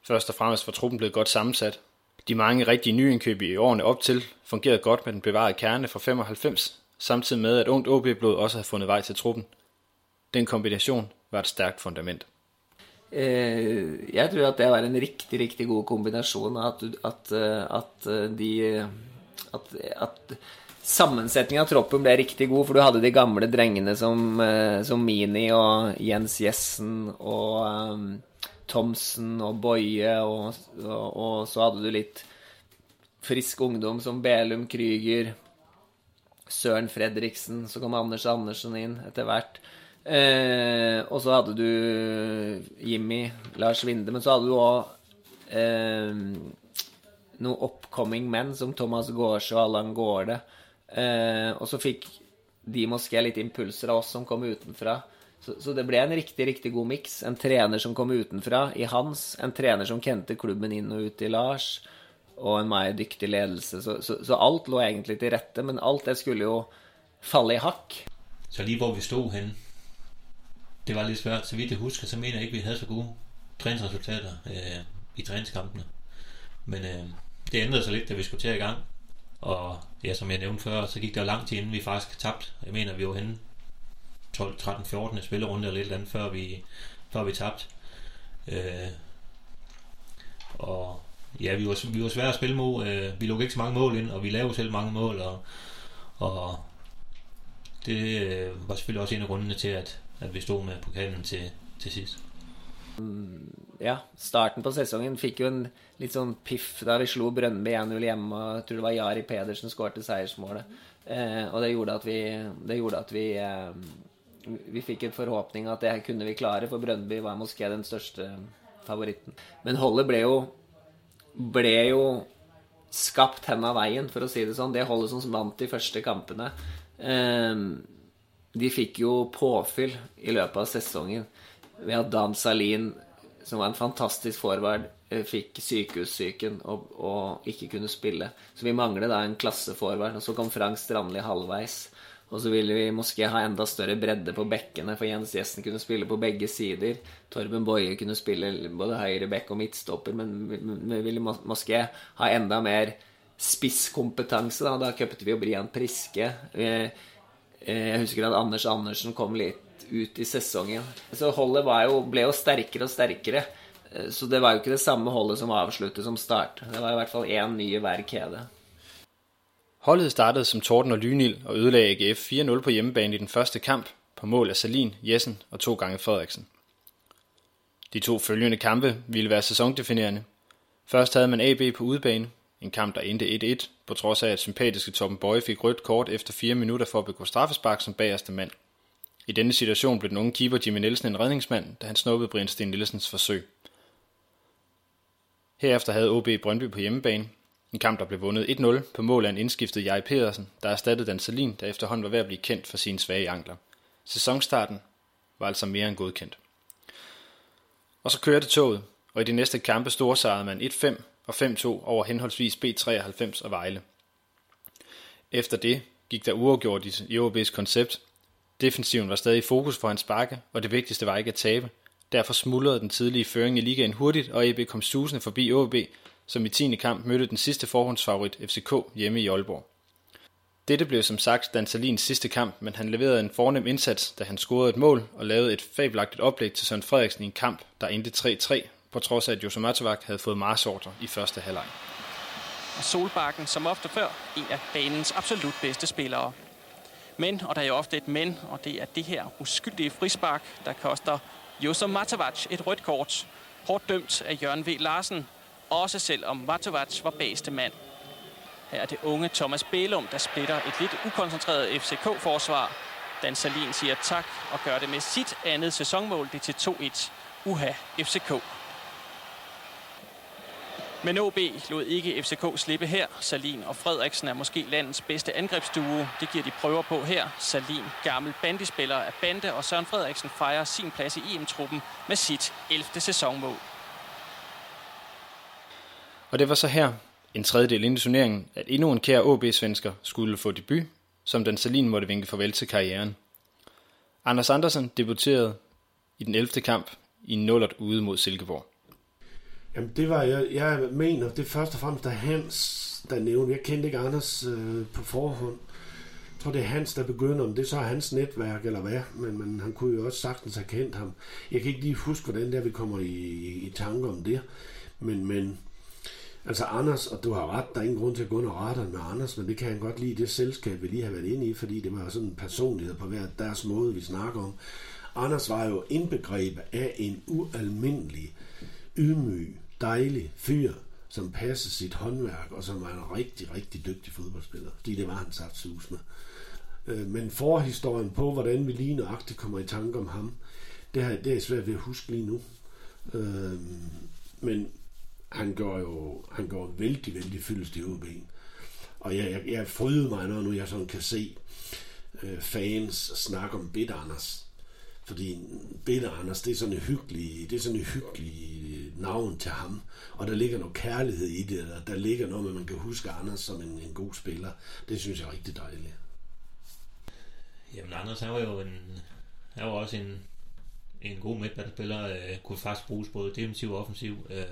Speaker 2: Først og fremmest var truppen blevet godt sammensat. De mange rigtige nyindkøb i årene op til fungerede godt med den bevarede kerne fra 95, samtidig med at ungt OB-blod også havde fundet vej til truppen. Den kombination var et stærkt fundament.
Speaker 5: Eh, jeg tror at det var en riktig, riktig god kombination. At, at, eh, at, eh, de, at, at Sammensetningen av troppen ble riktig god, for du hadde de gamle drengene som, eh, som Mini og Jens Jessen og um, Thomsen og Boje, og, og, og, så hadde du litt frisk ungdom som Belum Krüger, Søren Fredriksen, så kom Anders Andersen inn etter hvert. Eh, og så hadde du Jimmy, Lars Winde, men så hadde du òg eh, noen upcoming menn som Thomas Gårdsjø og Allan Gaarde. Eh, og så fikk de Moské litt impulser av oss som kom utenfra. Så, så, det ble en riktig, riktig god miks. En trener som kom utenfra, i Hans. En trener som kjente klubben inn og ut i Lars. Og en meg dyktig ledelse. Så, så, så, alt lå egentlig til rette, men alt det skulle jo falle i hakk.
Speaker 4: Så lige hvor vi stod hen, det var lidt svært. Så vidt jeg husker, så mener jeg ikke, vi havde så gode træningsresultater øh, i træningskampene. Men øh, det ændrede sig lidt, da vi skulle til i gang. Og ja, som jeg nævnte før, så gik der lang tid, inden vi faktisk tabte. Jeg mener, vi var henne 12, 13, 14. spillerunde eller et eller andet, før vi, før vi tabte. Øh, og ja, vi var, vi var svære at spille mod. Øh, vi lukkede ikke så mange mål ind, og vi lavede selv mange mål, og, og det øh, var selvfølgelig også en af grundene til, at, at vi stod med pokalen til, til sidst.
Speaker 5: Mm, ja, starten på sesongen fikk jo en litt sånn piff da vi slo Brøndby 1-0 hjemme, og jeg tror det var Jari Pedersen skårte seiersmålet. Eh, og det gjorde at vi, det gjorde at vi eh, vi fikk en forhåpning at det kunne vi klare, for Brøndby var Moské den største favoritten. Men holdet ble jo ble jo skapt hen av veien, for å si det sånn. Det holdet som vant de første kampene. Eh, de fikk jo påfyll i løpet av sesongen ved at Dan Salin, som var en fantastisk forward, eh, fikk sykehussyken og, og, ikke kunne spille. Så vi mangler da en klasseforward. Og så kom Frank Strandli halvveis. Og så ville vi måske ha enda større bredde på bekkene, for Jens Gjesten kunne spille på begge sider. Torben Boje kunne spille både høyre bekk og midtstopper, men vi ville måske ha enda mer spisskompetanse. Da, da cupet vi jo Brian Priske. Eh, Eh, jeg husker at Anders Andersen kom litt ut i sesongen. Så holdet jo, ble jo sterkere og sterkere. Eh, så det var jo ikke det samme holdet som avsluttet som start. Det var i hvert fall én ny i hver kjede.
Speaker 2: Holdet startede som torden og lynild og ødelagde AGF 4-0 på hjemmebane i den første kamp på mål af Salin, Jessen og to gange Frederiksen. De to følgende kampe ville være sæsondefinerende. Først havde man AB på udebane, en kamp der endte 1-1, på trods af at sympatiske Torben Bøje fik rødt kort efter 4 minutter for at begå straffespark som bagerste mand. I denne situation blev den unge keeper Jimmy Nielsen en redningsmand, da han snuppede Brian Sten Nielsens forsøg. Herefter havde OB Brøndby på hjemmebane, en kamp, der blev vundet 1-0 på mål af en indskiftet Jai Pedersen, der erstattede Dan Salin, der efterhånden var ved at blive kendt for sine svage ankler. Sæsonstarten var altså mere end godkendt. Og så kørte toget, og i de næste kampe storsejrede man 1-5 og 5-2 over henholdsvis B93 og Vejle. Efter det gik der uafgjort i OB's koncept. Defensiven var stadig i fokus for hans bakke, og det vigtigste var ikke at tabe. Derfor smuldrede den tidlige føring i ligaen hurtigt, og AB kom susende forbi OB, som i 10. kamp mødte den sidste forhåndsfavorit FCK hjemme i Aalborg. Dette blev som sagt Dan Salins sidste kamp, men han leverede en fornem indsats, da han scorede et mål og lavede et fabelagtigt oplæg til Søren Frederiksen i en kamp, der endte 3-3, på trods af at Josu Matovac havde fået marsordre i første halvleg.
Speaker 6: Og Solbakken, som ofte før, en af banens absolut bedste spillere. Men, og der er jo ofte et men, og det er det her uskyldige frispark, der koster Josu Matovac et rødt kort. Hårdt dømt af Jørgen V. Larsen, også selvom Matovac var bedste mand. Her er det unge Thomas Bælum, der splitter et lidt ukoncentreret FCK-forsvar. Dan Salin siger tak og gør det med sit andet sæsonmål, det til 2-1. Uha, FCK. Men OB lod ikke FCK slippe her. Salin og Frederiksen er måske landets bedste angrebsduo. Det giver de prøver på her. Salin, gammel bandispiller af Bande, og Søren Frederiksen fejrer sin plads i EM-truppen med sit 11. sæsonmål.
Speaker 2: Og det var så her, en tredjedel ind i turneringen, at endnu en kær OB-svensker skulle få debut, som den Salin måtte vinke farvel til karrieren. Anders Andersen debuterede i den 11. kamp i 0 ude mod Silkeborg.
Speaker 1: Jamen det var, jeg, jeg mener, det først og fremmest der Hans, der nævnte. Jeg kendte ikke Anders øh, på forhånd. Jeg tror, det er Hans, der begynder, om det så hans netværk eller hvad, men, men han kunne jo også sagtens have kendt ham. Jeg kan ikke lige huske, hvordan der vi kommer i, i, i tanke om det, men, men Altså Anders, og du har ret, der er ingen grund til at gå under radaren med Anders, men det kan han godt lide, det selskab, vi lige har været inde i, fordi det var sådan en personlighed på hver deres måde, vi snakker om. Anders var jo indbegrebet af en ualmindelig, ydmyg, dejlig fyr, som passede sit håndværk, og som var en rigtig, rigtig dygtig fodboldspiller, fordi det var han saft sus med. Øh, men forhistorien på, hvordan vi lige nøjagtigt kommer i tanke om ham, det, har, det er svært ved at huske lige nu. Øh, men han går jo han går vældig, vældig fyldest i OB. Og jeg, jeg, jeg fryder mig, når nu jeg sådan kan se øh, fans snakke om Bitter Anders. Fordi Bitter Anders, det er sådan et hyggeligt, det er sådan et hyggeligt øh, navn til ham. Og der ligger noget kærlighed i det, og der ligger noget med, at man kan huske Anders som en, en god spiller. Det synes jeg er rigtig dejligt.
Speaker 4: Jamen Anders, han var jo en, han var også en, en god midtbanespiller, øh, kunne faktisk bruges både defensiv og offensiv. Øh,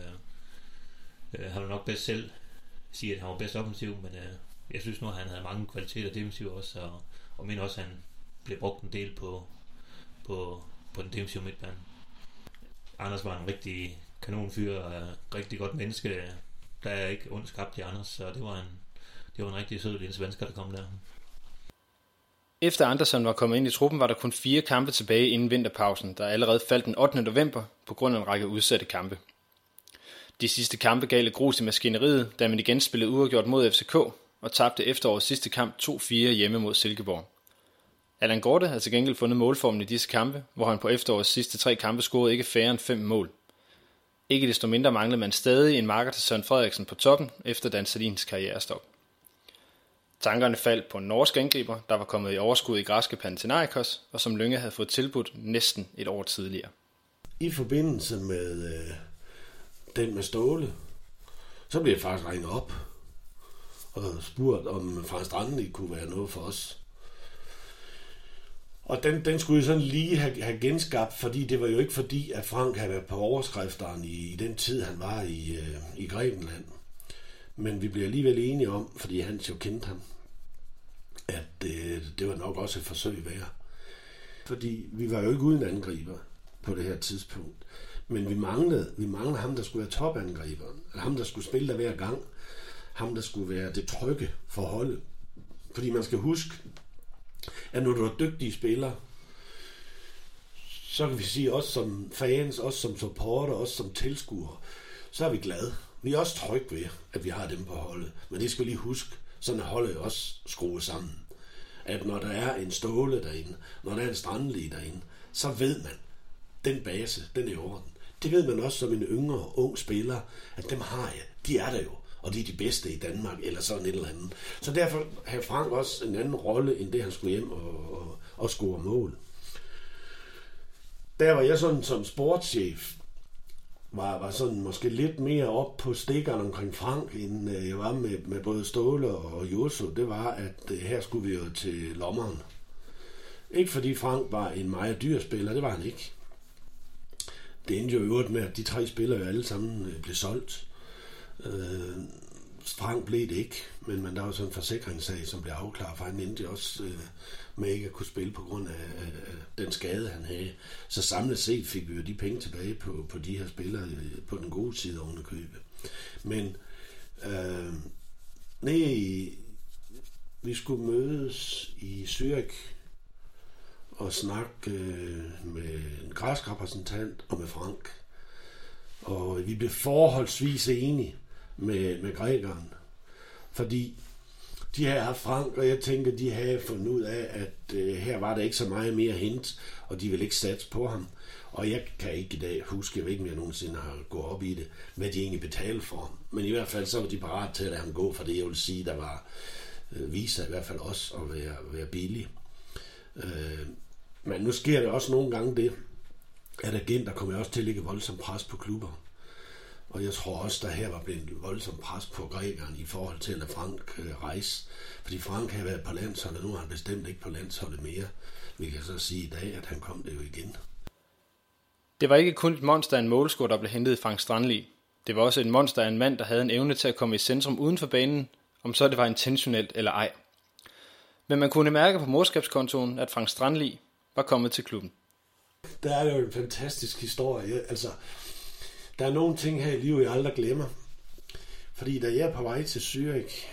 Speaker 4: Øh, han var nok bedst selv sige, at han var bedst offensiv, men øh, jeg synes nu, at han havde mange kvaliteter defensiv også, og, og mener også, at han blev brugt en del på, på, på den defensive midtbane. Anders var en rigtig kanonfyr og rigtig godt menneske. Der er ikke ondt skabt i Anders, så det var en, det var en rigtig sød lille svensker, der kom der.
Speaker 2: Efter Andersen var kommet ind i truppen, var der kun fire kampe tilbage inden vinterpausen, der allerede faldt den 8. november på grund af en række udsatte kampe. De sidste kampe gav lidt grus i maskineriet, da man igen spillede uafgjort mod FCK og tabte efterårets sidste kamp 2-4 hjemme mod Silkeborg. Allan Gorte har til gengæld fundet målformen i disse kampe, hvor han på efterårets sidste tre kampe scorede ikke færre end fem mål. Ikke desto mindre manglede man stadig en marker til Søren Frederiksen på toppen efter Dan Salins karrierestop. Tankerne faldt på en norsk angriber, der var kommet i overskud i græske Panathinaikos, og som Lønge havde fået tilbudt næsten et år tidligere.
Speaker 1: I forbindelse med øh, den med Ståle, så blev jeg faktisk ringet op og spurgt, om Frans ikke kunne være noget for os. Og den, den skulle jeg sådan lige have, have genskabt, fordi det var jo ikke fordi, at Frank havde været på overskrifteren i, i den tid, han var i, øh, i Grækenland. Men vi bliver alligevel enige om, fordi han jo kendte ham, at det, det var nok også et forsøg værd. Fordi vi var jo ikke uden angriber på det her tidspunkt. Men vi manglede, vi manglede ham, der skulle være topangriberen. Ham, der skulle spille der hver gang. Ham, der skulle være det trygge for holdet. Fordi man skal huske, at når du er dygtige spillere, så kan vi sige, også som fans, også som supporter, også som tilskuere, så er vi glade. Vi er også trygge ved, at vi har dem på holdet. Men det skal vi lige huske, sådan er holdet også skruet sammen. At når der er en ståle derinde, når der er en strandlig derinde, så ved man, den base, den er i orden. Det ved man også som en yngre, ung spiller, at dem har jeg. De er der jo, og de er de bedste i Danmark, eller sådan et eller andet. Så derfor har Frank også en anden rolle, end det han skulle hjem og, og, og score mål. Der var jeg sådan som sportschef, var, var sådan måske lidt mere op på stikkerne omkring Frank, end øh, jeg var med, med både Ståle og Josso. Det var, at øh, her skulle vi jo til lommeren. Ikke fordi Frank var en meget dyr spiller, det var han ikke. Det endte jo i øvrigt med, at de tre spillere jo alle sammen øh, blev solgt. Øh, Sprang blev det ikke, men, men der var sådan en forsikringssag, som blev afklaret, for han endte også øh, med ikke at kunne spille på grund af, øh, den skade, han havde. Så samlet set fik vi jo de penge tilbage på, på de her spillere øh, på den gode side oven købe. Men øh, nej, vi skulle mødes i Zürich og snakke øh, med en græsk repræsentant og med Frank. Og vi blev forholdsvis enige med, med grækeren. Fordi de havde haft Frank, og jeg tænker, de havde fundet ud af, at øh, her var der ikke så meget mere hent, og de ville ikke satse på ham. Og jeg kan ikke i dag huske, jeg ved ikke, om jeg nogensinde har gået op i det, hvad de egentlig betalte for ham. Men i hvert fald så var de parat til at lade ham gå, for det jeg vil sige, der var øh, viser i hvert fald også at være, være billig. Øh, men nu sker det også nogle gange det, at agenter kommer også til at lægge voldsomt pres på klubber. Og jeg tror også, der her var blevet voldsomt pres på grækeren i forhold til at lade Frank øh, rejse. Fordi Frank har været på landsholdet, nu er han bestemt ikke på landsholdet mere. Vi kan så sige i dag, at han kom det jo igen.
Speaker 2: Det var ikke kun et monster af en målscore, der blev hentet i Frank Strandli. Det var også et monster af en mand, der havde en evne til at komme i centrum uden for banen, om så det var intentionelt eller ej. Men man kunne mærke på morskabskontoen, at Frank Strandli var kommet til klubben.
Speaker 1: Der er jo en fantastisk historie. Altså, der er nogle ting her i livet, jeg aldrig glemmer. Fordi da jeg er på vej til Zürich,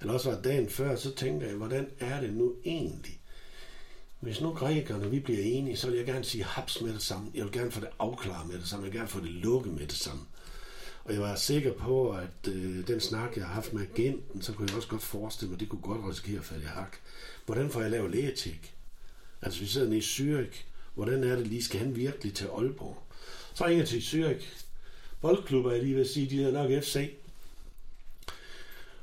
Speaker 1: eller også var dagen før, så tænkte jeg, hvordan er det nu egentlig? Hvis nu grækerne, vi bliver enige, så vil jeg gerne sige haps med det samme. Jeg vil gerne få det afklaret med det samme. Jeg vil gerne få det lukket med det samme. Og jeg var sikker på, at øh, den snak, jeg har haft med agenten, så kunne jeg også godt forestille mig, at det kunne godt risikere at falde i hak. Hvordan får jeg lavet lægetjek? Altså, vi sidder nede i Zürich. Hvordan er det lige? Skal han virkelig til Aalborg? Så ringer jeg til Zürich. Boldklubber, jeg lige vil sige, de hedder nok FC.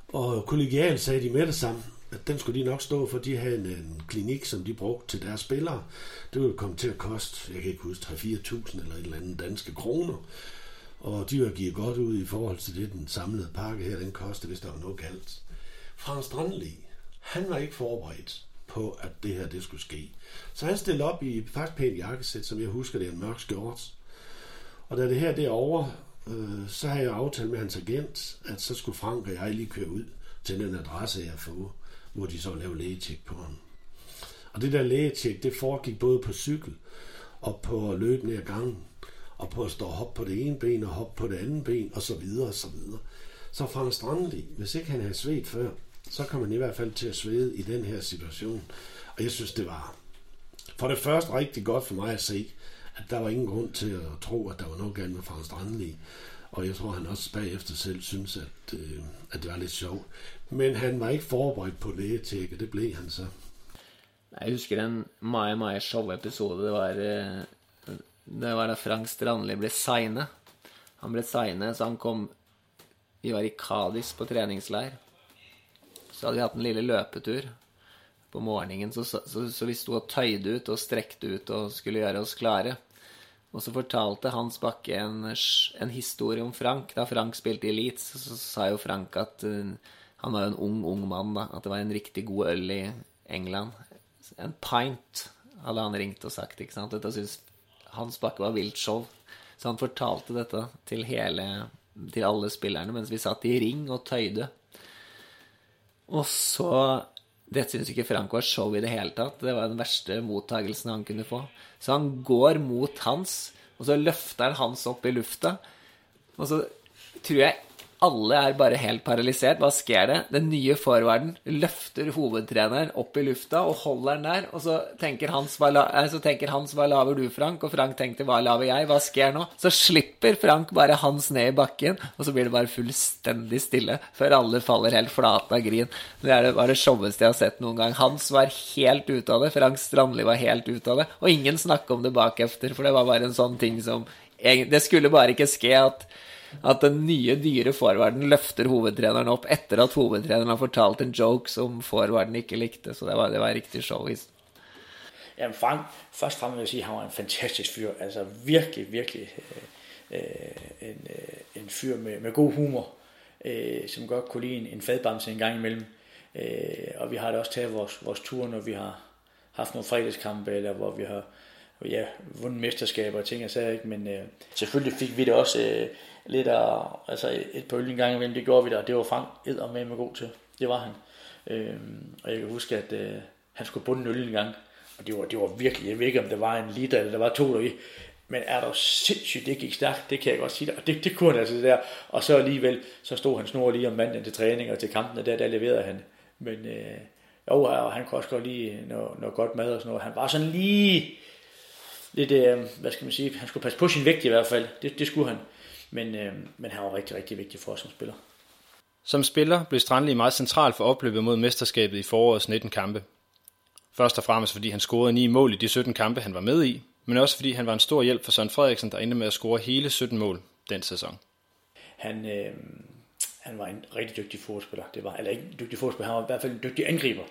Speaker 1: Og kollegialen sagde de med det samme, at den skulle de nok stå for. De havde en, en klinik, som de brugte til deres spillere. Det ville komme til at koste, jeg kan ikke huske, 3-4.000 eller et eller andet danske kroner. Og de var givet godt ud i forhold til det, den samlede pakke her, den kostede, hvis der var noget galt. Frans Strandli, han var ikke forberedt på, at det her det skulle ske. Så han stillede op i faktisk pænt jakkesæt, som jeg husker, det er en mørk skjort. Og da det her det er over, øh, så har jeg aftalt med hans agent, at så skulle Frank og jeg lige køre ud til den adresse, jeg har fået, hvor de så lavede lægetjek på ham. Og det der lægetjek, det foregik både på cykel og på løb ned ad gangen, og på at stå og hoppe på det ene ben og hoppe på det andet ben, og så videre og så videre. Så Frank Strandli, hvis ikke han havde svedt før, så kom han i hvert fald til at svede i den her situation. Og jeg synes, det var for det første rigtig godt for mig at se, at der var ingen grund til at tro, at der var noget galt med Frank Strandli. Og jeg tror, han også bagefter selv synes, at, øh, at det var lidt sjovt. Men han var ikke forberedt på lægetjek, og det blev han så.
Speaker 5: Jeg husker en meget, meget show-episode. Det var, øh, det var da Frank Strandli blev signet. Han blev signet, så han kom Vi var i Kadis på treningsleir. Så hadde vi hatt en lille løpetur på morgenen, så, så, så, vi sto og tøyde ut og strekte ut og skulle gjøre oss klare. Og så fortalte Hans Bakke en, en historie om Frank. Da Frank spilte i Leeds, så, så sa jo Frank at uh, han var jo en ung, ung mann. da, At det var en riktig god øl i England. En pint hadde han ringt og sagt. ikke sant? Dette syns Hans Bakke var vilt show. Så han fortalte dette til hele til alle spillerne mens vi satt i ring og tøyde. Og så det syns ikke Franco var show i det hele tatt. Det var den verste mottagelsen han kunne få. Så han går mot Hans, og så løfter han Hans opp i lufta. Og så tror jeg alle er bare helt paralysert. Hva sker det? Den nye forwarden løfter hovedtreneren opp i lufta og holder den der. Og så tenker Hans hva, la, eh, så tenker Hans, hva laver du, Frank? Og Frank tenkte hva laver jeg? Hva sker nå? Så slipper Frank bare Hans ned i bakken, og så blir det bare fullstendig stille før alle faller helt flate av grin. Det er det, var det showeste jeg har sett noen gang. Hans var helt ute av det. Frank Strandli var helt ute av det. Og ingen snakka om det bakefter, for det var bare en sånn ting som Det skulle bare ikke skje at at den nye, dyre forwarden løfter hovedtreneren opp etter at hovedtreneren har fortalt en joke som forwarden ikke likte. Så det var, det var riktig show.
Speaker 3: Jamen Frank, først og fremmest vil jeg sige, at han var en fantastisk fyr. Altså virkelig, virkelig øh, øh, en, øh, en fyr med, med god humor, øh, som godt kunne lide en, en fadbamse en gang imellem. Øh, og vi har da også taget vores, vores tur, når vi har haft nogle fredagskampe, eller hvor vi har ja, vundet mesterskaber og ting og sager, ikke? men øh, selvfølgelig fik vi det også øh, lidt af, altså et par øl en gang imellem, det gjorde vi der, det var Frank edder med med god til, det var han. Øh, og jeg kan huske, at øh, han skulle bunde øl en gang, og det var, det var virkelig, jeg ved ikke om der var en liter, eller der var to deri, men er der sindssygt, det gik stærkt, det kan jeg godt sige dig. Og det, det kunne han altså der. Og så alligevel, så stod han snor lige om mandagen til træning og til kampen, og der, der leverede han. Men øh, jo, og han kunne også godt lide noget, noget godt mad og sådan noget. Han var sådan lige lidt, øh, hvad skal man sige, han skulle passe på sin vægt i hvert fald. Det, det skulle han. Men, øh, men han var rigtig, rigtig vigtig for os som spiller.
Speaker 2: Som spiller blev Strandli meget central for opløbet mod mesterskabet i forårets 19 kampe. Først og fremmest fordi han scorede 9 mål i de 17 kampe, han var med i, men også fordi han var en stor hjælp for Søren Frederiksen, der endte med at score hele 17 mål den sæson.
Speaker 3: Han, øh, han var en rigtig dygtig fodspiller. Det var, eller ikke en dygtig fodspiller, han var i hvert fald en dygtig angriber.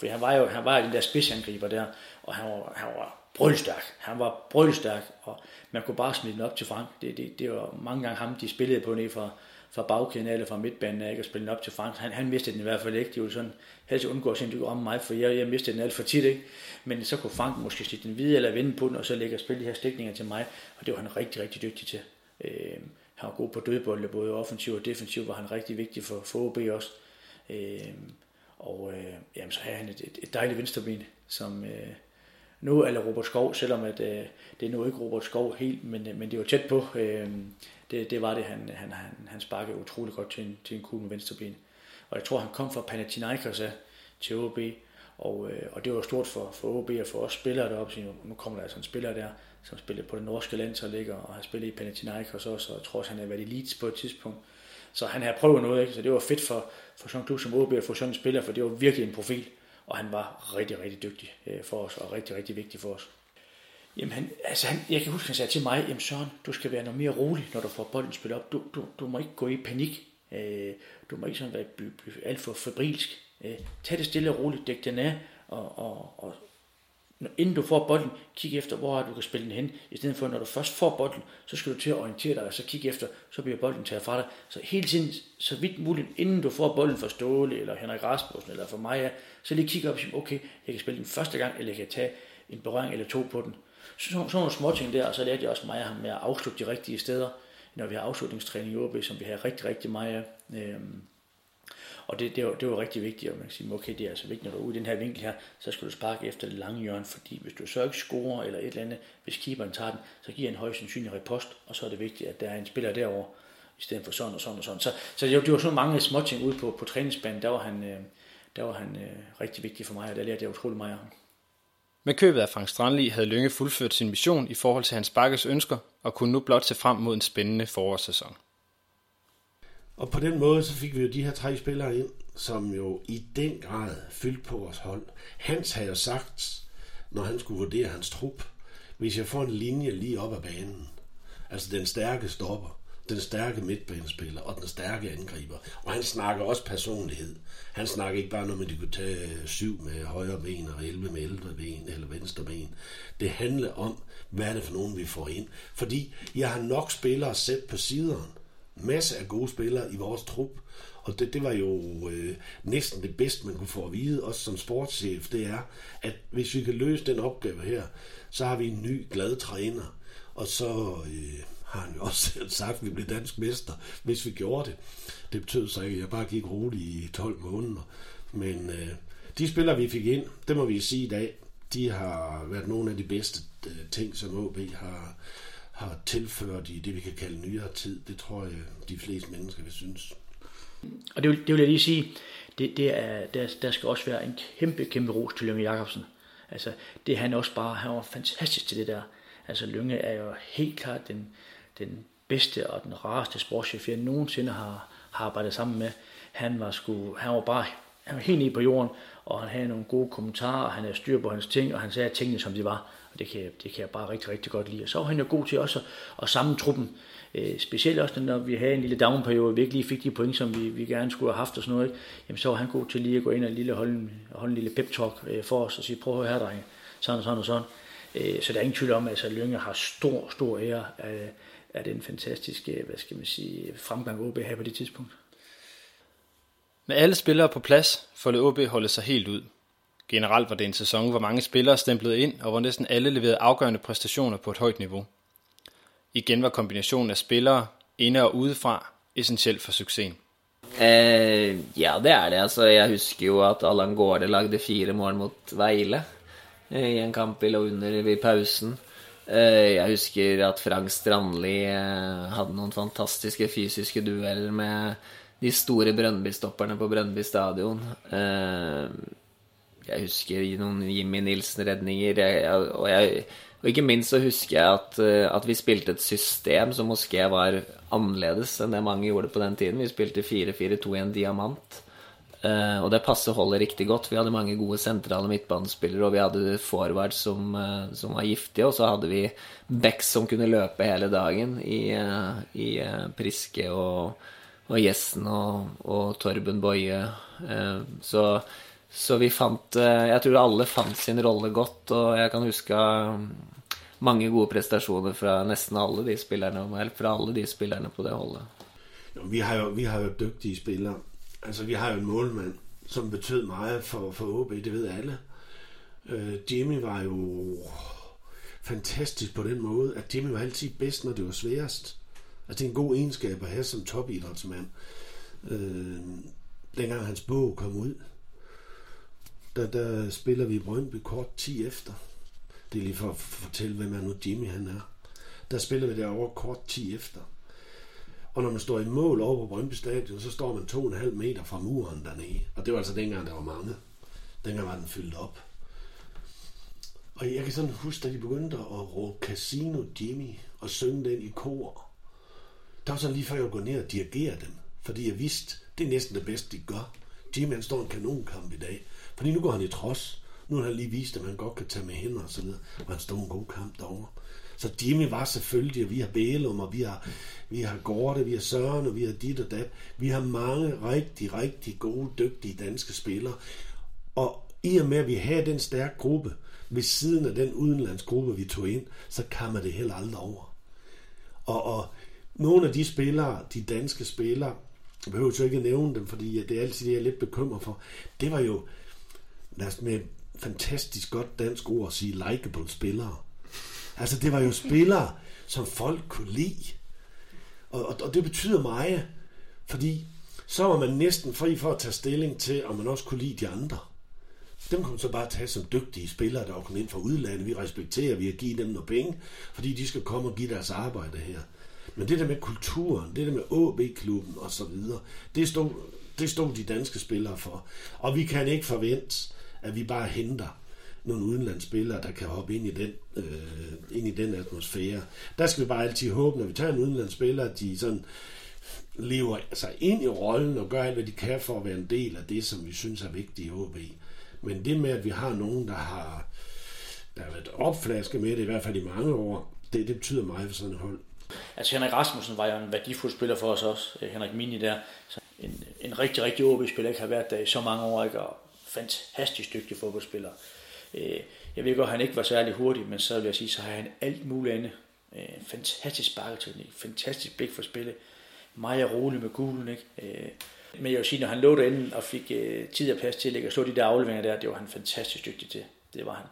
Speaker 3: For han var jo han var den der spidsangriber der, og han var, han var brølstærk. Han var brølstærk, og man kunne bare smide den op til Frank. Det, det, det var mange gange ham, de spillede på ned fra, fra bagkæden eller fra midtbanen, ikke? og spille den op til Frank. Han, han mistede den i hvert fald ikke. Det ville sådan, helst undgå at sige, om mig, for jeg, jeg mistede den alt for tit. Ikke? Men så kunne Frank måske slippe den videre eller vende på den, og så lægge og spille de her stikninger til mig. Og det var han rigtig, rigtig dygtig til. Øh, han var god på dødbolde, både offensiv og defensiv, var han rigtig vigtig for, for OB også. Øh, og øh, jamen, så havde han et, et, et dejligt venstreben, som, øh, nu eller Robert Skov, selvom at, øh, det er nu ikke Robert Skov helt, men, øh, men det var tæt på. Øh, det, det var det, han, han, han, han sparkede utrolig godt til en, til en kugle med venstreben. Og jeg tror, han kom fra Panathinaikos til OB, og, øh, og det var stort for, for OB og for os spillere deroppe. Så nu kommer der altså en spiller der, som spillede på det norske landshold, og har spillet i Panathinaikos også, og jeg tror også, han har været i Leeds på et tidspunkt. Så han har prøvet noget, ikke? så det var fedt for, for sådan en klub som OB at få sådan en spiller, for det var virkelig en profil og han var rigtig, rigtig dygtig øh, for os, og rigtig, rigtig vigtig for os. Jamen, han, altså han, jeg kan huske, han sagde til mig, jamen Søren, du skal være noget mere rolig, når du får bolden spillet op. Du, du, du må ikke gå i panik. Øh, du må ikke sådan være alt for febrilsk. Øh, tag det stille og roligt, dæk den af, og, og, og inden du får bolden, kig efter, hvor du kan spille den hen. I stedet for, når du først får bolden, så skal du til at orientere dig, og så kig efter, så bliver bolden taget fra dig. Så hele tiden, så vidt muligt, inden du får bolden fra Ståle, eller Henrik Rasmussen, eller fra mig, så lige kigge op og sige, okay, jeg kan spille den første gang, eller jeg kan tage en berøring eller to på den. Så sådan, sådan nogle små ting der, og så lærte jeg også mig med at afslutte de rigtige steder, når vi har afslutningstræning i OB, som vi har rigtig, rigtig meget af. Øhm, og det, det, var, det var rigtig vigtigt, at man kan sige, okay, det er altså vigtigt, når du er ude i den her vinkel her, så skal du sparke efter det lange hjørne, fordi hvis du så ikke scorer eller et eller andet, hvis keeperen tager den, så giver en højst sandsynlig repost, og så er det vigtigt, at der er en spiller derovre, i stedet for sådan og sådan og sådan. Så, så det, var, det var så mange små ting ude på, på træningsbanen, der var han, øh, der var han øh, rigtig vigtig for mig, og der lærte jeg utrolig meget af ham.
Speaker 2: Med købet af Frank Strandli havde Lønge fuldført sin mission i forhold til hans bakkes ønsker, og kunne nu blot se frem mod en spændende forårssæson.
Speaker 1: Og på den måde, så fik vi jo de her tre spillere ind, som jo i den grad fyldte på vores hold. Hans havde jo sagt, når han skulle vurdere hans trup, hvis jeg får en linje lige op ad banen, altså den stærke stopper, den stærke midtbanespiller og den stærke angriber. Og han snakker også personlighed. Han snakker ikke bare om, at de kunne tage øh, syv med højre ben og 11 med ældre ben eller venstre ben. Det handler om, hvad er det for nogen, vi får ind. Fordi jeg har nok spillere sat på siderne. Masser af gode spillere i vores trup. Og det, det var jo øh, næsten det bedste, man kunne få at vide, også som sportschef, det er, at hvis vi kan løse den opgave her, så har vi en ny, glad træner, og så øh, har han jo også selv sagt, at vi blev dansk mester, hvis vi gjorde det. Det betød så ikke, at jeg bare gik roligt i 12 måneder. Men øh, de spillere, vi fik ind, det må vi sige i dag, de har været nogle af de bedste øh, ting, som OB har, har tilført i det, vi kan kalde nyere tid. Det tror jeg, de fleste mennesker vil synes.
Speaker 3: Og det vil, det vil jeg lige sige, det, det er, der, der skal også være en kæmpe, kæmpe ros til Lønge Jacobsen. Altså, det han også bare, han var fantastisk til det der. Altså, Lønge er jo helt klart den, den bedste og den rareste sportschef, jeg nogensinde har, har arbejdet sammen med. Han var, sgu, han var bare han var helt nede på jorden, og han havde nogle gode kommentarer, og han havde styr på hans ting, og han sagde tingene, som de var. Og det kan, jeg, det kan jeg bare rigtig, rigtig godt lide. Og så var han jo god til også at, at samle truppen. Øh, specielt også, når vi havde en lille downperiode, vi ikke lige fik de point, som vi, vi gerne skulle have haft og sådan noget. Ikke? Jamen, så var han god til lige at gå ind og lille, holde, en, holde en lille pep talk øh, for os og sige, prøv at høre her, drenge. Sådan og sådan og sådan. Øh, så der er ingen tvivl om, at altså, Lønge har stor, stor ære af, af den fantastiske, hvad skal man sige, fremgang OB havde på det tidspunkt.
Speaker 2: Med alle spillere på plads, får OB holde sig helt ud. Generelt var det en sæson, hvor mange spillere stemplede ind, og hvor næsten alle leverede afgørende præstationer på et højt niveau. Igen var kombinationen af spillere, inde og udefra, essentielt for succesen.
Speaker 5: Eh, ja, det er det. Altså, jeg husker jo at Allan Gårde lagde fire mål mot Vejle eh, i en kamp vi lå under i pausen. Eh, jeg husker at Frank Strandli eh, hadde noen fantastiske fysiske dueller med de store Brøndby-stopperne på Brøndby stadion. Eh, jeg husker noen Jimmy Nilsen-redninger, og, og, ikke minst så husker jeg at, eh, at, vi spilte et system som måske var annerledes enn det mange gjorde på den tiden. Vi spilte 4-4-2 i en diamant. Uh, og det passer holdet riktig godt. Vi hadde mange gode sentrale midtbanespillere, og vi hadde forward som, uh, som, var giftige, og så hadde vi backs som kunne løpe hele dagen i, uh, i Priske og og Gjessen og, og Torben Boje. Eh, så, så, vi fant eh, Jeg tror alle fant sin rolle godt, og jeg kan huske eh, mange gode prestasjoner fra nesten alle de spillerne, eller fra alle de spillerne på det holdet.
Speaker 1: Jo, vi, har jo, vi har jo dygtige spillere. Altså, vi har jo en målmand, som betød meget for, for OB, det ved alle. Øh, Jimmy var jo fantastisk på den måde, at Jimmy var altid bedst, når det var sværest. Altså, det er en god egenskab at have som topidrætsmand. Øh, dengang hans bog kom ud, der, der spiller vi i Brøndby kort 10 efter. Det er lige for at fortælle, hvem er nu Jimmy han er. Der spiller vi derovre kort 10 efter. Og når man står i mål over på Brøndby Stadion, så står man 2,5 meter fra muren dernede. Og det var altså dengang, der var mange. Dengang var den fyldt op. Og jeg kan sådan huske, da de begyndte at råbe Casino Jimmy og synge den i kor. Der var så lige før jeg går ned og dirigerer dem, fordi jeg vidste, det er næsten det bedste, de gør. Jimmy han står en kanonkamp i dag, fordi nu går han i trods. Nu har han lige vist, at man godt kan tage med hænder og så videre, og han stod en god kamp derovre. Så Jimmy var selvfølgelig, og vi har Bælum, og vi har, vi har Gorte, vi har Søren, og vi har dit og dat. Vi har mange rigtig, rigtig gode, dygtige danske spillere. Og i og med, at vi har den stærke gruppe, ved siden af den udenlandsgruppe, vi tog ind, så kan man det heller aldrig over. Og, og nogle af de spillere, de danske spillere, jeg behøver jo ikke at nævne dem, fordi det er altid det, jeg er lidt bekymret for. Det var jo, lad os med fantastisk godt dansk ord at sige, likable spillere. Altså, det var jo spillere, som folk kunne lide. Og, og, og det betyder meget, fordi så var man næsten fri for at tage stilling til, om man også kunne lide de andre. Dem kunne man så bare tage som dygtige spillere, der var kommet ind fra udlandet. Vi respekterer, vi har givet dem noget penge, fordi de skal komme og give deres arbejde her. Men det der med kulturen, det der med AB-klubben og så videre, det stod, det stod de danske spillere for. Og vi kan ikke forvente, at vi bare henter nogle udenlandsspillere, der kan hoppe ind i den, øh, ind i den atmosfære. Der skal vi bare altid håbe, når vi tager en udenlandsspiller, at de sådan lever altså ind i rollen og gør alt, hvad de kan for at være en del af det, som vi synes er vigtigt i OB. Men det med, at vi har nogen, der har, der har været opflasket med det, i hvert fald i mange år, det, det betyder meget for sådan et hold.
Speaker 3: Altså Henrik Rasmussen var jo en værdifuld spiller for os også, øh, Henrik Mini der. Så en, en rigtig, rigtig OB-spiller, ikke har været der i så mange år, ikke? og fantastisk dygtig fodboldspiller. Øh, jeg ved godt, at han ikke var særlig hurtig, men så vil jeg sige, så har han alt muligt andet. Øh, fantastisk sparketeknik, fantastisk blik for spillet, meget rolig med gulen, ikke? Øh, men jeg vil sige, når han lå derinde og fik tid og plads til at slå de der afleveringer der, det var han fantastisk dygtig til. Det var han.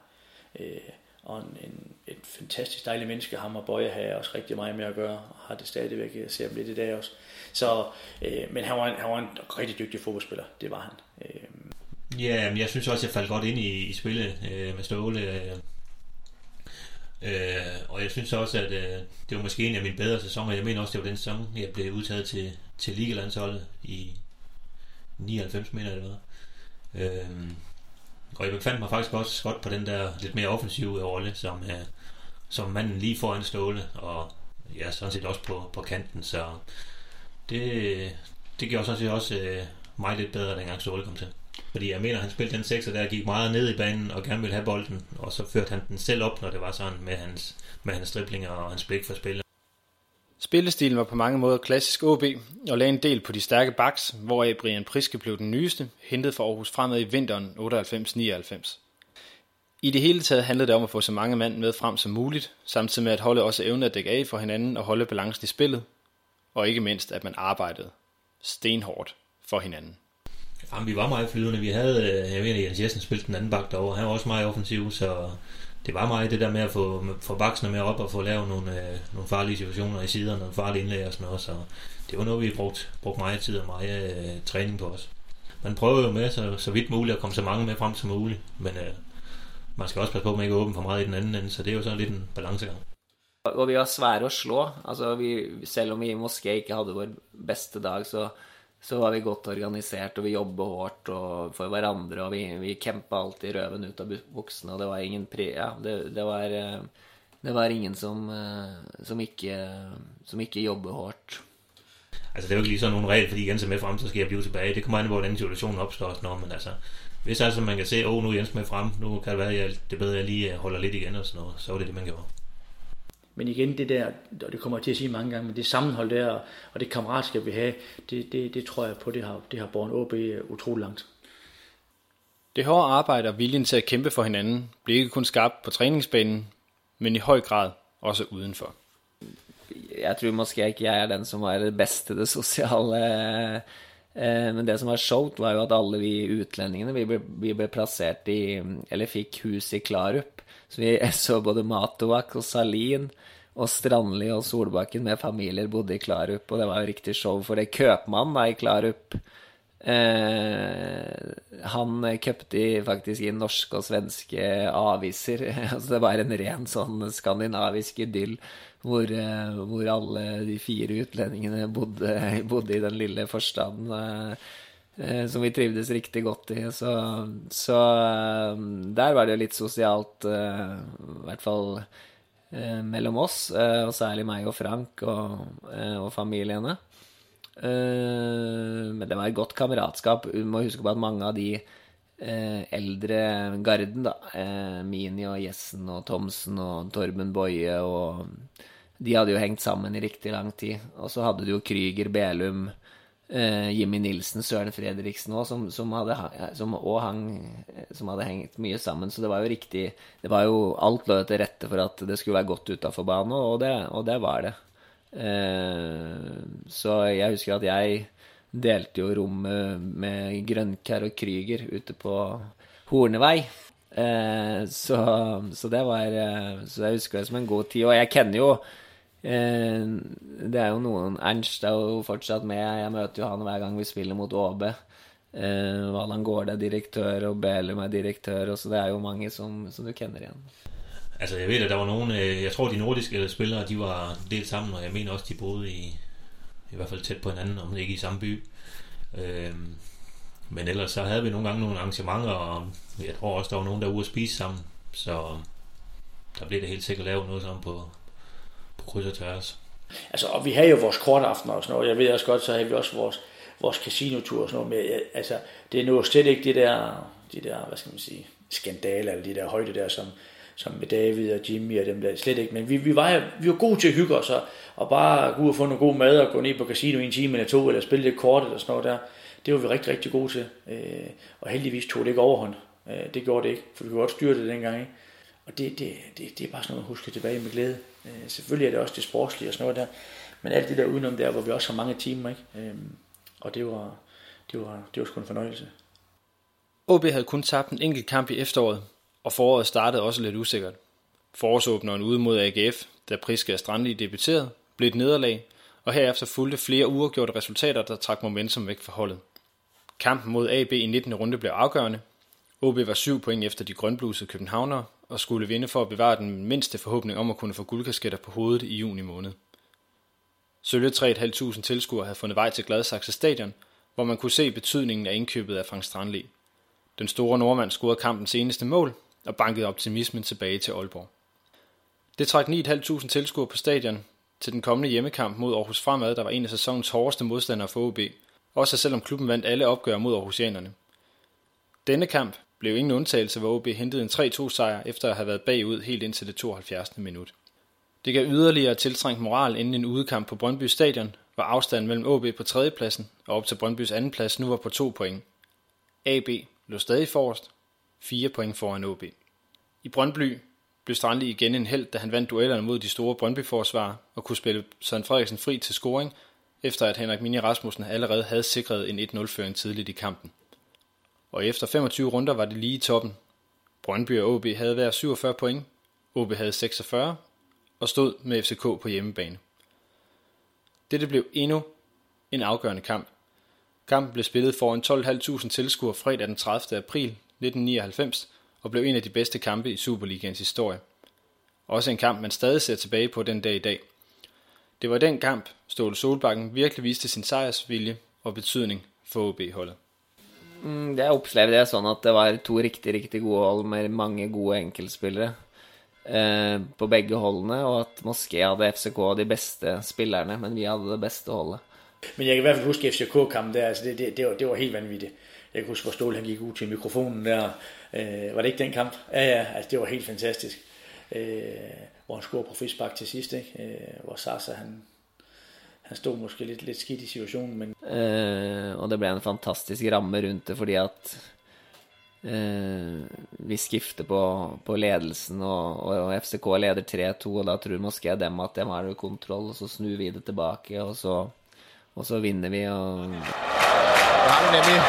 Speaker 3: og en, en, en fantastisk dejlig menneske. Ham og Bøje har også rigtig meget med at gøre, og har det stadigvæk. Jeg ser ham lidt i dag også. Så, øh, men han var, en, han var en rigtig dygtig fodboldspiller, det var han. Øh.
Speaker 4: Ja, men jeg synes også, jeg faldt godt ind i, i spillet øh, med Ståle. Øh, øh, og jeg synes også, at øh, det var måske en af mine bedre sæsoner. Jeg mener også, det var den sæson, jeg blev udtaget til, til Ligalandsholdet i 99 meter eller noget. Øh, og jeg fandt mig faktisk også godt på den der lidt mere offensive rolle, som, øh, som manden lige foran Ståle, og ja, sådan set også på, på kanten, så det, det gjorde sådan set også øh, mig lidt bedre, dengang Ståle kom til. Fordi jeg mener, han spillede den sekser der, gik meget ned i banen og gerne ville have bolden, og så førte han den selv op, når det var sådan med hans, med hans driblinger og hans blik for spillet.
Speaker 2: Spillestilen var på mange måder klassisk OB og lagde en del på de stærke backs, hvoraf Brian Priske blev den nyeste, hentet fra Aarhus fremad i vinteren 98-99. I det hele taget handlede det om at få så mange mand med frem som muligt, samtidig med at holde også evne at dække af for hinanden og holde balancen i spillet, og ikke mindst at man arbejdede stenhårdt for hinanden.
Speaker 4: Jamen, vi var meget flydende. Vi havde, øh, jeg mener, Jens Jessen spillede den anden bak derovre. Han var også meget offensiv, så det var meget det der med at få, få baksene med op og få lavet nogle, øh, nogle farlige situationer i siderne, nogle farlige indlæg og sådan noget. Så det var noget, vi brugte, brugte meget tid og meget øh, træning på os. Man prøver jo med så, så vidt muligt at komme så mange med frem som muligt, men øh, man skal også passe på, at man ikke åbner for meget i den anden ende, så det er jo sådan lidt en balancegang.
Speaker 5: Og vi var svære at slå. Altså, vi, selv om vi måske ikke havde vår bedste dag, så så var vi godt organisert, og vi jobbet hårdt og for hverandre, og vi, vi kjempa alltid røven ut av buksene, og det var ingen pri... Ja, det, det, var, eh, det var ingen som, eh, som, ikke, som ikke jobbet hårdt.
Speaker 4: Altså, det er jo ikke lige sådan nogen regel, fordi Jens er med frem, så skal jeg blive tilbage. Det kommer an på, hvordan situationen opstår, sådan men altså, hvis altså man kan se, åh, oh, nu er Jens med frem, nu kan det være, at det bedre, at jeg lige eh, holder lidt igen og sådan noget, så er det det, man gjorde.
Speaker 3: Men igen, det der, og det kommer jeg til at sige mange gange, men det sammenhold der, og det kammeratskab, vi har, det, det, det tror jeg på, det har, det har båret OB utrolig langt.
Speaker 2: Det hårde arbejde og viljen til at kæmpe for hinanden blev ikke kun skabt på træningsbanen, men i høj grad også udenfor.
Speaker 5: Jeg tror måske ikke jeg er den som er det bedste det sociale eh, men det som var sjovt, var jo at alle vi utlendingene vi ble, vi ble plassert i Eller fikk hus i Klarup. Så vi så både Matovak og Salin og Strandli og Solbakken med familier bodde i Klarup, og det var jo riktig show, for det køpmannen da i Klarup eh, Han kjøpte faktisk inn norske og svenske aviser. altså det var en ren sånn skandinavisk idyll hvor, eh, hvor alle de fire utlendingene bodde, bodde i den lille forstanden. Eh, Eh, som vi trivdes riktig godt i. Så, så eh, der var det jo litt sosialt, eh, i hvert fall mellom oss, og særlig meg og Frank og, og familiene. Men det var et godt kameratskap. Du må huske på at mange av de eldre garden, da, Mini og Jessen og Thomsen og Torben Boje og De hadde jo hengt sammen i riktig lang tid. Og så hadde du jo Krüger, Belum uh, Jimmy Nilsen, Søren Fredriksen òg, som, som, hadde, som, hang, eh, som hadde hengt mye sammen. Så det var jo riktig Det var jo Alt lå til rette for at det skulle være godt utafor banen, og det, og det var det. Uh, så jeg husker at jeg delte jo rommet med Grønkær og Krüger ute på Hornevei. Uh, så, så, det var Så jeg husker det som en god tid. Og jeg kjenner jo Eh, det er jo noen Ernst er jo fortsatt med. Jeg møter jo han hver gang vi spiller mot ÅB. Eh, Valan Gård er direktør, og Bælum er direktør. Og så det er jo mange som, som du kender igjen.
Speaker 4: Altså, jeg vet at der var noen eh, jeg tror, de nordiske spillere, de var delt sammen, og jeg mener også, de bodde i, i hvert fall tett på hverandre, om ikke i samme by. Eh, men ellers så havde vi nogle gange nogle arrangementer, og jeg tror også, der var nogen, der var ude at spise sammen, så der blev det helt sikkert lavet noget sammen på kryds og tværs.
Speaker 3: Altså, og vi havde jo vores kortaftener og sådan noget. Jeg ved også godt, så havde vi også vores, vores casinotur og sådan noget. Men altså, det er nu slet ikke det der, de der, hvad skal man sige, skandaler, eller de der højde der, som, som med David og Jimmy og dem der, slet ikke. Men vi, vi, var, vi var gode til at hygge os, og, og bare gå ud og få noget god mad, og gå ned på casino i en time eller to, eller spille lidt kort eller sådan noget der. Det var vi rigtig, rigtig gode til. Øh, og heldigvis tog det ikke overhånd. Øh, det gjorde det ikke, for vi kunne godt styre det dengang. Ikke? Og det, det, det, det er bare sådan noget, man husker tilbage med glæde. Øh, selvfølgelig er det også det sportslige og sådan noget der, men alt det der udenom der, hvor vi også har mange timer, ikke? Øh, og det var, det var, det var sgu en fornøjelse.
Speaker 2: OB havde kun tabt en enkelt kamp i efteråret, og foråret startede også lidt usikkert. Forårsåbneren ude mod AGF, da Priske og Strandli debuterede, blev et nederlag, og herefter fulgte flere uafgjorte resultater, der trak momentum væk fra holdet. Kampen mod AB i 19. runde blev afgørende. OB var syv point efter de grønblusede københavnere og skulle vinde for at bevare den mindste forhåbning om at kunne få guldkasketter på hovedet i juni måned. Sølle 3.500 tilskuere havde fundet vej til Gladsaxe Stadion, hvor man kunne se betydningen af indkøbet af Frank Strandli. Den store nordmand scorede kampens eneste mål og bankede optimismen tilbage til Aalborg. Det trak 9.500 tilskuere på stadion til den kommende hjemmekamp mod Aarhus Fremad, der var en af sæsonens hårdeste modstandere for OB, også selvom klubben vandt alle opgør mod Aarhusianerne. Denne kamp blev ingen undtagelse, hvor OB hentede en 3-2 sejr efter at have været bagud helt indtil det 72. minut. Det gav yderligere tiltrængt moral inden en udekamp på Brøndby Stadion, hvor afstanden mellem OB på tredjepladsen og op til Brøndbys andenplads nu var på to point. AB lå stadig forrest, fire point foran OB. I Brøndby blev Strandli igen en held, da han vandt duellerne mod de store Brøndby-forsvar og kunne spille Søren Frederiksen fri til scoring, efter at Henrik Mini Rasmussen allerede havde sikret en 1-0-føring tidligt i kampen. Og efter 25 runder var det lige i toppen. Brøndby og OB havde hver 47 point, OB havde 46 og stod med FCK på hjemmebane. Dette blev endnu en afgørende kamp. Kampen blev spillet foran 12.500 tilskuere fredag den 30. april 1999 og blev en af de bedste kampe i Superligaens historie. Også en kamp, man stadig ser tilbage på den dag i dag. Det var den kamp, Ståle Solbakken virkelig viste sin sejrsvilje og betydning for OB-holdet.
Speaker 5: Mm, jeg opplevde det sånn at det var to riktig, riktig gode hold med mange gode enkeltspillere eh, på begge holdene, og at Moské hadde FCK de beste spillerne, men vi hadde det beste holdet.
Speaker 3: Men jeg kan i hvert fall huske FCK-kampen der, altså det, det, det, var, det var helt vanvittig. Jeg kan huske, hvor Ståle han gik ut til mikrofonen der. Eh, var det ikke den kamp? Ja, ja, altså det var helt fantastisk. Eh, hvor han scorede på frispark til sidst, ikke? Eh, hvor Sasa han, han stod måske lidt, lidt skidt i situationen. Men...
Speaker 5: Eh, og det ble en fantastisk ramme rundt det, fordi at eh, vi skifter på, på ledelsen, og, og FCK leder 3-2, og da tror Moské dem at de har kontroll, og så snur vi det tilbake, og så, og så vinner vi. Og...
Speaker 7: Det har de nemlig.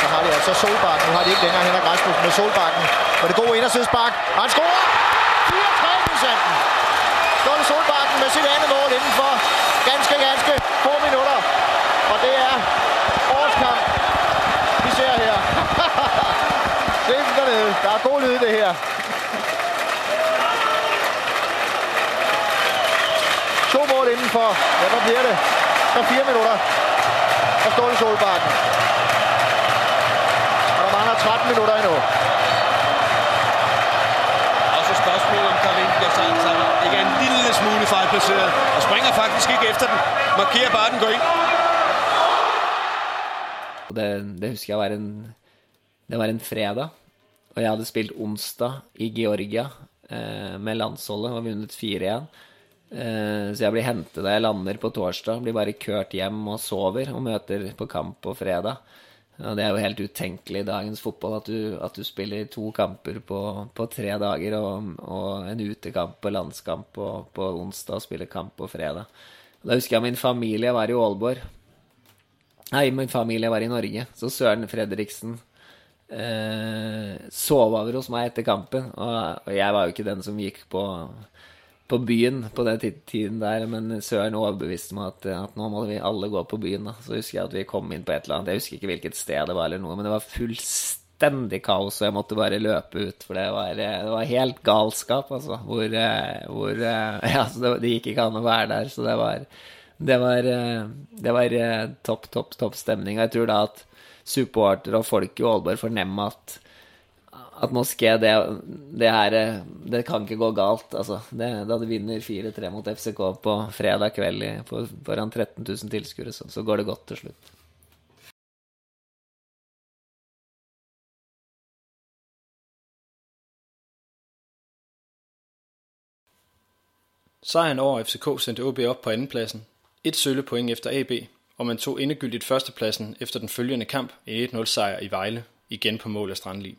Speaker 7: Så har de altså Solbakken. Nu har de ikke længere Henrik Rasmussen med Solbakken. Og det gode indersidespark. Og han scorer! 4-3 procenten. Ståle Solbakken med sit andet mål inden for ganske, ganske få minutter. Og det er årets kamp, vi ser her. Se dem dernede. Der er god lyd i det her. To mål indenfor. Ja, hvad bliver det? Så fire minutter. Og Ståle Solbakken. Og der mangler 13 minutter endnu.
Speaker 8: Og så spørgsmålet om Karim Gassan ikke er en lille smule fejlplaceret. Og springer faktisk ikke efter den. Markerer bare, at den går ind.
Speaker 5: Det, det husker jeg var en Det var en fredag, og jeg hadde spilt onsdag i Georgia eh, med landsholdet og vunnet 4-1. Eh, så jeg blir hentet da jeg lander på torsdag, blir bare kørt hjem og sover og møter på kamp på fredag. Og det er jo helt utenkelig i dagens fotball at du, at du spiller to kamper på, på tre dager, og, og en utekamp og landskamp på, på onsdag og spiller kamp på fredag. Da husker jeg min familie var i Aalborg. Nei, min familie var i Norge, så Søren Fredriksen eh, sove over hos meg etter kampen. Og, og jeg var jo ikke den som gikk på, på byen på den tiden der, men Søren overbeviste meg at, at nå måtte vi alle gå på byen. Da. Så husker jeg at vi kom inn på et eller annet, jeg husker ikke hvilket sted det var, eller noe, men det var fullstendig kaos, og jeg måtte bare løpe ut, for det var, eh, det var helt galskap, altså. Hvor, eh, hvor eh, Ja, så det, det gikk ikke an å være der, så det var det var, eh, det var eh, topp, topp, topp stemning. Og jeg tror da at supportere og folk i Aalborg fornemme at at Moské, det, det her Det kan ikke gå galt. Altså, det, da de vinner 4-3 mot FCK på fredag kveld i, på, foran 13 000 tilskuere, så, så går det godt til slutt.
Speaker 2: Sejren over FCK sendte OB op på andenpladsen. Et sølle point efter AB, og man tog endegyldigt førstepladsen efter den følgende kamp, i 1-0 sejr i Vejle, igen på mål af Strandli.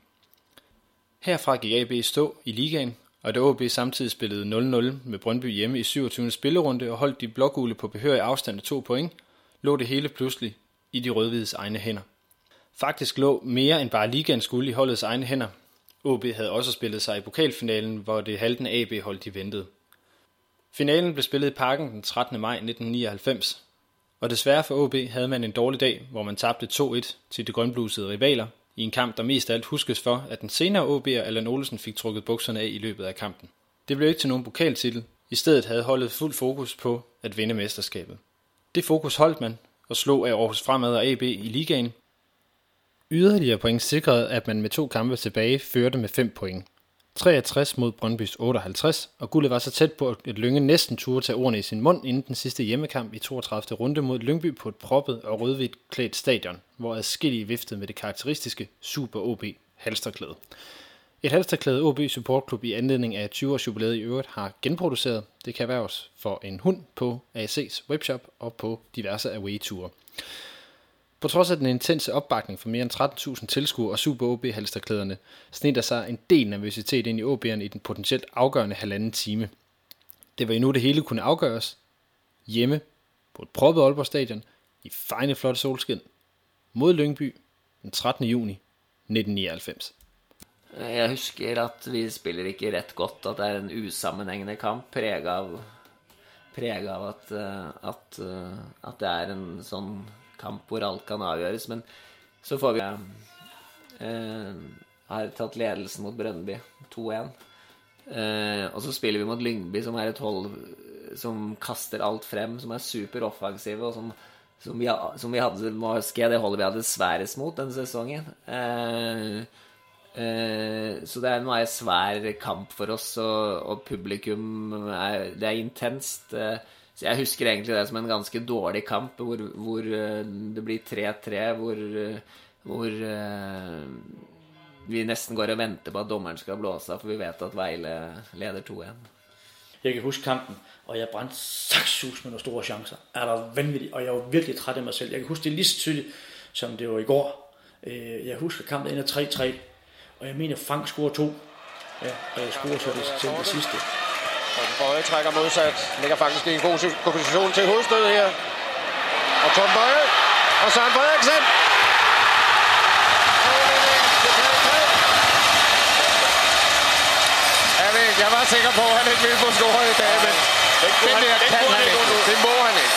Speaker 2: Herfra gik AB stå i ligaen, og da OB samtidig spillede 0-0 med Brøndby hjemme i 27. spillerunde og holdt de blågule på behørig afstand af to point, lå det hele pludselig i de rødhvides egne hænder. Faktisk lå mere end bare ligaens guld i holdets egne hænder. OB havde også spillet sig i pokalfinalen, hvor det haltende AB holdt de ventede. Finalen blev spillet i parken den 13. maj 1999, og desværre for OB havde man en dårlig dag, hvor man tabte 2-1 til de grønblusede rivaler, i en kamp, der mest af alt huskes for, at den senere OB'er Allan Olsen fik trukket bukserne af i løbet af kampen. Det blev ikke til nogen pokaltitel, i stedet havde holdet fuld fokus på at vinde mesterskabet. Det fokus holdt man, og slog af Aarhus Fremad og AB i ligaen. Yderligere point sikrede, at man med to kampe tilbage førte med 5 point. 63 mod Brøndbys 58, og guldet var så tæt på, at Lynge næsten turde tage ordene i sin mund inden den sidste hjemmekamp i 32. runde mod Lyngby på et proppet og rødhvidt klædt stadion, hvor adskillige viftede med det karakteristiske Super OB halsterklæde. Et halsterklæde OB Supportklub i anledning af 20 års jubilæet i øvrigt har genproduceret. Det kan erhverves for en hund på AC's webshop og på diverse away-ture. På trods af den intense opbakning fra mere end 13.000 tilskuere og Super OB halsterklæderne, sned der sig en del nervøsitet ind i OB'erne i den potentielt afgørende halvanden time. Det var endnu det hele kunne afgøres. Hjemme på et proppet Aalborg Stadion i fejne flotte solskin mod Lyngby den 13. juni 1999.
Speaker 5: Jeg husker at vi spiller ikke ret godt, at det er en usammenhængende kamp, præget av, præget av at, at, at det er en sådan kamp hvor alt kan avgjøres. Men så får vi eh, har tatt ledelsen mot Brøndby 2-1. Eh, og så spiller vi mot Lyngby, som er et hold som kaster alt frem, som er superoffensive, og som, som, vi, som vi hadde huske, det holdet vi hadde sværest mot denne sesongen. Eh, eh, så det er en meget svær kamp for oss, og, og publikum er, Det er intenst. Eh, så jeg husker egentlig det som en ganske dårlig kamp, hvor, hvor eh, det blir 3-3, hvor, eh, hvor uh, vi nesten går og venter på at dommeren skal blåse for vi vet at Vejle leder 2-1.
Speaker 3: Jeg kan huske kampen, og jeg brændte saksus med nogle store chancer. Er der vanvittigt, og jeg var virkelig træt af mig selv. Jeg kan huske det lige så tydeligt, som det var i går. Øh, jeg husker kampen ender 3-3, og jeg mener, Frank scorer to. Ja, og jeg scorer så det til det sidste.
Speaker 7: Torben Bøje trækker modsat. Ligger faktisk i en god position til hovedstød her. Og Torben Bøje. Og Søren Frederiksen. Jeg, var sikker på, at han ikke ville få score i dag, men den der kan han ikke. Det må han ikke.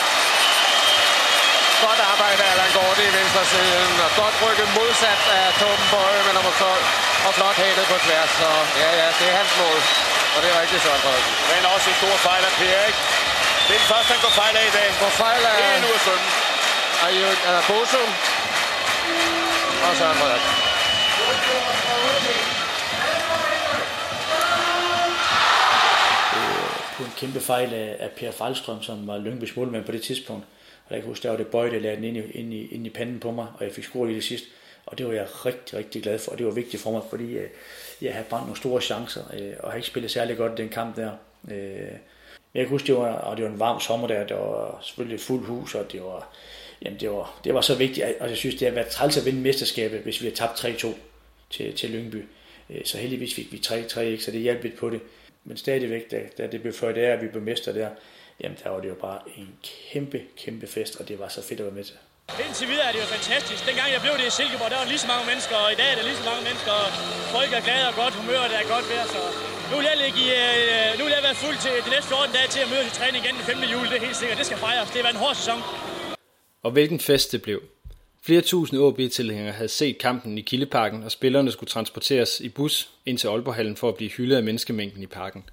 Speaker 7: Godt arbejde af Allan Gorte i venstre siden, og godt rykket modsat af Torben Bøje med nummer 12, og flot hættet på tværs, så ja, ja, det er hans mål. Og det er rigtigt, Søren Frederiksen.
Speaker 8: Men også en stor fejl af Per, ikke? Det er den første, han går fejl af i dag.
Speaker 7: Går fejl af...
Speaker 8: Helt ud af sønnen.
Speaker 7: Er jo er Boso. Og Søren Frederiksen.
Speaker 3: På en kæmpe fejl af, af Per Falstrøm, som var Lyngbys målmand på det tidspunkt. Og jeg kan huske, der var det bøj, der lagde den ind i, ind, i, ind i panden på mig, og jeg fik scoret i det sidste. Og det var jeg rigtig, rigtig glad for, og det var vigtigt for mig, fordi øh, jeg havde brændt nogle store chancer, øh, og har ikke spillet særlig godt i den kamp der. Øh, jeg kan huske, det var, og det var en varm sommer der, det var selvfølgelig fuld hus, og det var, jamen det var, det var så vigtigt, og jeg synes, det har været træls at vinde mesterskabet, hvis vi har tabt 3-2 til, til Lyngby. Øh, så heldigvis fik vi 3-3, ikke? så det hjalp lidt på det. Men stadigvæk, da, da det blev ført af, at vi blev mester der, jamen der var det jo bare en kæmpe, kæmpe fest, og det var så fedt at være med til.
Speaker 9: Indtil videre er det jo fantastisk. Dengang jeg blev det i Silkeborg, der var lige så mange mennesker, og i dag er der lige så mange mennesker, og folk er glade og godt humør, og det er godt vejr, så nu vil jeg, ligge i, øh, nu vil jeg være fuld til de næste 14 dage til at møde til træning igen den 5. juli, det er helt sikkert. Det skal fejres. Det har været en hård sæson.
Speaker 2: Og hvilken fest det blev. Flere tusinde OB-tilhængere havde set kampen i Kildeparken, og spillerne skulle transporteres i bus ind til Aalborghallen for at blive hyldet af menneskemængden i parken.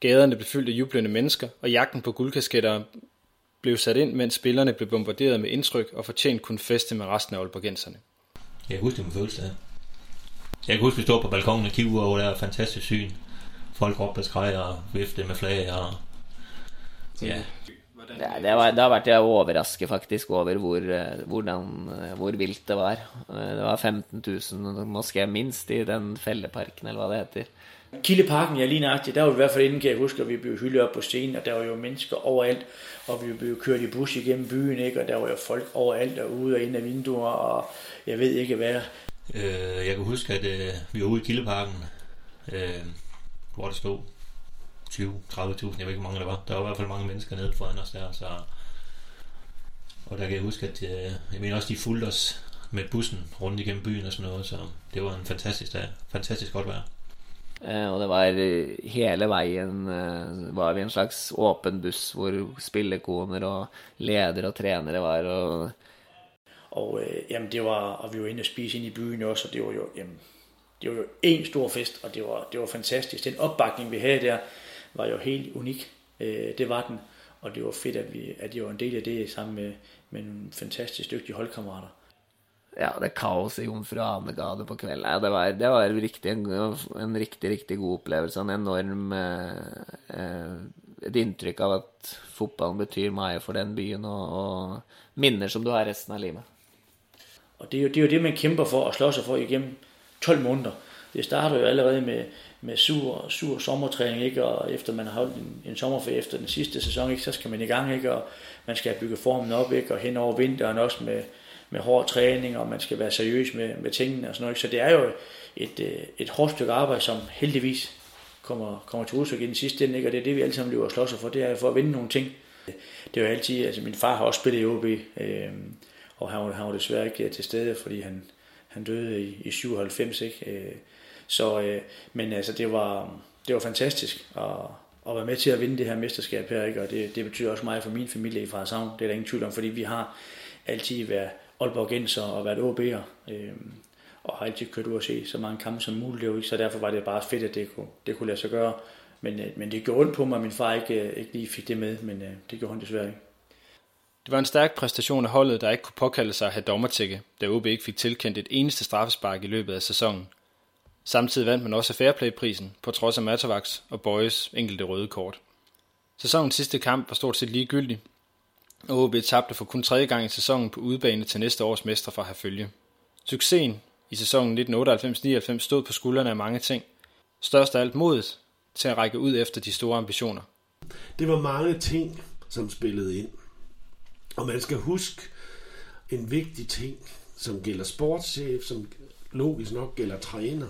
Speaker 2: Gaderne blev fyldt af jublende mennesker, og jagten på guldkasketter blev sat ind, mens spillerne blev bombarderet med indtryk og fortjent kunne feste med resten af Aalborgenserne.
Speaker 4: Jeg kan huske det med følelse af. Jeg kan huske, vi stod på balkongen og kiggede over der fantastisk syn. Folk råbte og skreg og vifte med flag og... Ja.
Speaker 5: Ja, det, var, det har vært jeg overrasket faktisk over hvor, eh, hvordan, eh, hvor vilt det var. Eh, Det var 15 000, måske minst, i den fælleparken, eller hvad det heter.
Speaker 3: Kildeparken, ja lige nøjagtigt, der var vi i hvert fald inden, kan jeg huske, at vi blev hyldet op på scenen, og der var jo mennesker overalt, og vi blev kørt i bus igennem byen, ikke? og der var jo folk overalt derude og ind af vinduer, og jeg ved ikke hvad.
Speaker 4: Øh, jeg kan huske, at øh, vi var ude i Kildeparken, øh, hvor der stod 20-30.000, jeg ved ikke, hvor mange der var. Der var i hvert fald mange mennesker nede foran os der, så... Og der kan jeg huske, at øh, jeg mener også, de fulgte os med bussen rundt igennem byen og sådan noget, så det var en fantastisk dag. Fantastisk godt vejr.
Speaker 5: Eh, og det var eh, hele veien eh, var vi en slags åpen buss hvor spillekoner og ledere og trenere var. Og,
Speaker 3: og øh, jamen det var, og vi var inde og spise ind i byen også, og det var jo, jamen, det var jo en stor fest, og det var, det var fantastisk. Den opbakning, vi havde der, var jo helt unik. Øh, det var den, og det var fedt, at, vi, at jeg var en del af det sammen med, med nogle fantastisk dygtige holdkammerater.
Speaker 5: Ja, det kaoset i Jomfru Anegade på kvelden, ja, det var, det var riktig, en, en riktig, riktig god opplevelse. En enorm eh, eh, Et inntrykk av at fotballen betyr mye for den byen, og, og minner som du har resten av livet.
Speaker 3: Og det er, jo, det er jo det, man kæmper for og slår sig for igennem 12 måneder. Det starter jo allerede med, med sur, sur sommertræning, ikke? og efter man har holdt en, en sommerferie efter den sidste sæson, ikke? så skal man i gang, ikke? og man skal bygge formen op, ikke? og hen over vinteren også med, med hård træning, og man skal være seriøs med, med tingene og sådan noget. Så det er jo et, øh, et hårdt stykke arbejde, som heldigvis kommer, kommer til udtryk i den sidste ende, ikke? og det er det, vi alle sammen lever og slås for, det er for at vinde nogle ting. Det er jo altid, altså min far har også spillet i OB, øh, og han var, han var desværre ikke øh, til stede, fordi han, han døde i, i 97, ikke? Øh, så, øh, men altså, det var, det var fantastisk at, at være med til at vinde det her mesterskab her, ikke? og det, det betyder også meget for min familie i Frederikshavn, det er der ingen tvivl om, fordi vi har altid været Aalborgenser og været OB'er, øh, og har altid kørt ud og se så mange kampe som muligt derude, så derfor var det bare fedt, at det kunne, det kunne lade sig gøre. Men, øh, men det gjorde ondt på mig, at min far ikke, øh, ikke lige fik det med, men øh, det gjorde han desværre ikke.
Speaker 2: Det var en stærk præstation af holdet, der ikke kunne påkalde sig at have dommertække, da OB ikke fik tilkendt et eneste straffespark i løbet af sæsonen. Samtidig vandt man også Fairplay-prisen, på trods af Matavaks og Boys enkelte røde kort. Sæsonens sidste kamp var stort set ligegyldig, og OB tabte for kun tredje gang i sæsonen på udebane til næste års mestre fra Herfølge. Succesen i sæsonen 1998-99 stod på skuldrene af mange ting. Størst af alt modet til at række ud efter de store ambitioner.
Speaker 1: Det var mange ting, som spillede ind. Og man skal huske en vigtig ting, som gælder sportschef, som logisk nok gælder træner,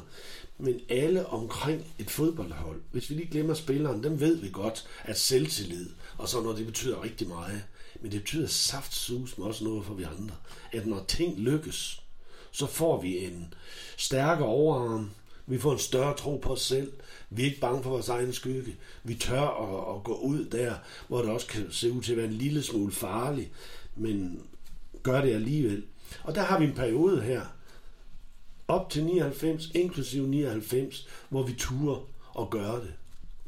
Speaker 1: men alle omkring et fodboldhold. Hvis vi lige glemmer spilleren, dem ved vi godt, at selvtillid og sådan noget, det betyder rigtig meget. Men det betyder saftsus med også noget for vi andre. At når ting lykkes, så får vi en stærkere overarm, vi får en større tro på os selv, vi er ikke bange for vores egen skygge, vi tør at, at gå ud der, hvor det også kan se ud til at være en lille smule farligt, men gør det alligevel. Og der har vi en periode her, op til 99, inklusive 99, hvor vi turer og gør det.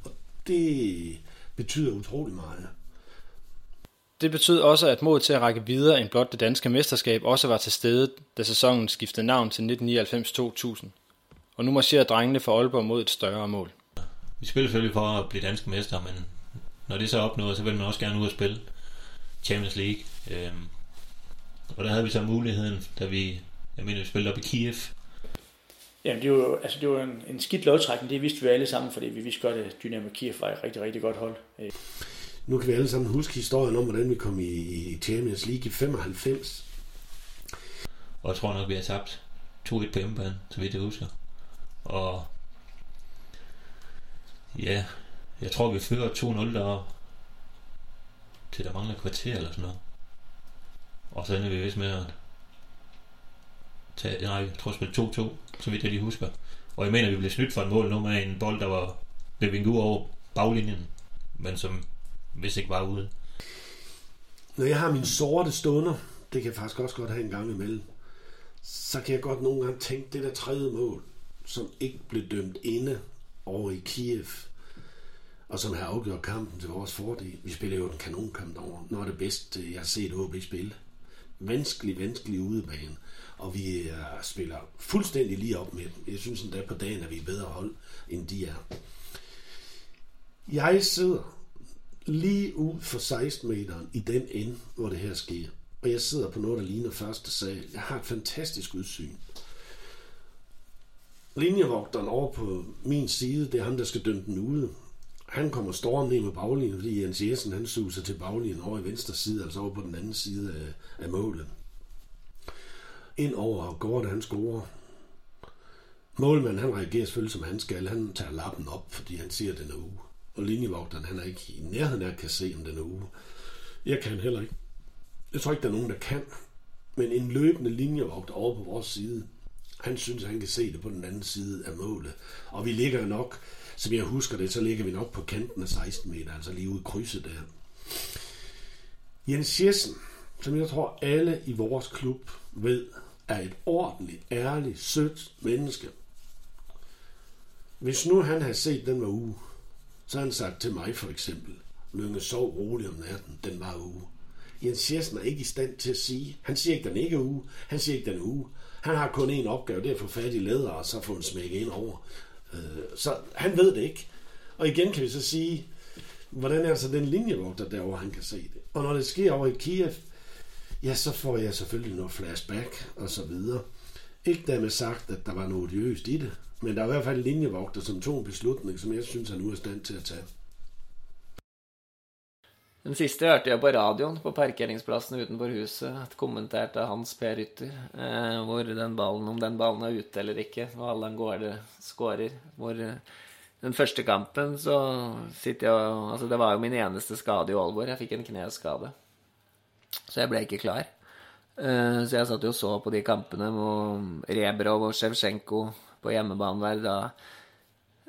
Speaker 1: Og det betyder utrolig meget.
Speaker 2: Det betød også, at mod til at række videre end blot det danske mesterskab også var til stede, da sæsonen skiftede navn til 1999-2000. Og nu marcherer drengene for Aalborg mod et større mål.
Speaker 4: Vi spiller selvfølgelig for at blive danske mester, men når det så er opnået, så vil man også gerne ud og spille Champions League. Øhm, og der havde vi så muligheden, da vi, jeg mener, vi spillede op i Kiev.
Speaker 3: Jamen, det var, altså, det var en, en skidt lodtrækning, det vidste vi alle sammen, fordi vi vidste godt, at Dynamo Kiev var et rigtig, rigtig godt hold.
Speaker 1: Nu kan vi alle sammen huske historien om, hvordan vi kom i, i Champions League i 95.
Speaker 4: Og jeg tror nok, vi har tabt 2-1 på hjemmebane, så vidt jeg husker. Og ja, jeg tror, vi fører 2-0 deroppe til der mangler kvarter eller sådan noget. Og så ender vi vist med at tage, nej, jeg tror spille 2-2, så vidt jeg lige husker. Og jeg mener, vi blev snydt for et mål nu med en bold, der var ved vinket over baglinjen, men som hvis ikke var ude.
Speaker 1: Når jeg har mine sorte stunder, det kan jeg faktisk også godt have en gang imellem, så kan jeg godt nogle gange tænke, det der tredje mål, som ikke blev dømt inde over i Kiev, og som har afgjort kampen til vores fordel. Vi spiller jo en kanonkamp over, når det bedste, jeg har set OB spille. Vanskelig, vanskelig udebane, og vi øh, spiller fuldstændig lige op med dem. Jeg synes endda på dagen, at vi er bedre hold, end de er. Jeg sidder lige ud for 16 meteren i den ende, hvor det her sker. Og jeg sidder på noget, der ligner første sal. Jeg har et fantastisk udsyn. Linjevogteren over på min side, det er ham, der skal dømme den ude. Han kommer stormende ned med baglinjen, fordi Jens Jessen, han suser til baglinjen over i venstre side, altså over på den anden side af, af målet. Ind over og går, da han scorer. Målmanden, han reagerer selvfølgelig som han skal. Han tager lappen op, fordi han siger, at den er uge. Og linjevogteren, han er ikke i nærheden af at kan se, om den er ude. Jeg kan heller ikke. Jeg tror ikke, der er nogen, der kan. Men en løbende linjevogter over på vores side, han synes, han kan se det på den anden side af målet. Og vi ligger nok, som jeg husker det, så ligger vi nok på kanten af 16 meter, altså lige ude i krydset der. Jens Jessen, som jeg tror alle i vores klub ved, er et ordentligt, ærligt, sødt menneske. Hvis nu han havde set den var uge, så har han sagt til mig for eksempel, Lønge sov roligt om natten, den var uge. Jens Jessen er ikke i stand til at sige, han siger ikke, den ikke er uge, han siger ikke, den er uge. Han har kun én opgave, det er at få fat i læder og så få en smæk ind over. Øh, så han ved det ikke. Og igen kan vi så sige, hvordan er så den linjevogter derovre, han kan se det. Og når det sker over i Kiev, ja, så får jeg selvfølgelig noget flashback og så videre. Ikke dermed sagt, at der var noget odiøst i det, men der er i hvert fald en linjevogter, som tog en beslutning, som jeg synes, han nu er i stand til at tage.
Speaker 5: Den siste hørte jeg på radioen på parkeringsplassen utenfor huset. Kommenterte Hans P. Rytter. Eh, hvor den ballen, om den ballen er ute eller ikke, og Allan Gårde skårer. Hvor eh, den første kampen så sitter jeg Altså, det var jo min eneste skade i Aalborg. Jeg fikk en kneskade. Så jeg ble ikke klar. Eh, så jeg satt jo og så på de kampene hvor Rebrov og Shevchenko på hjemmebane der. Da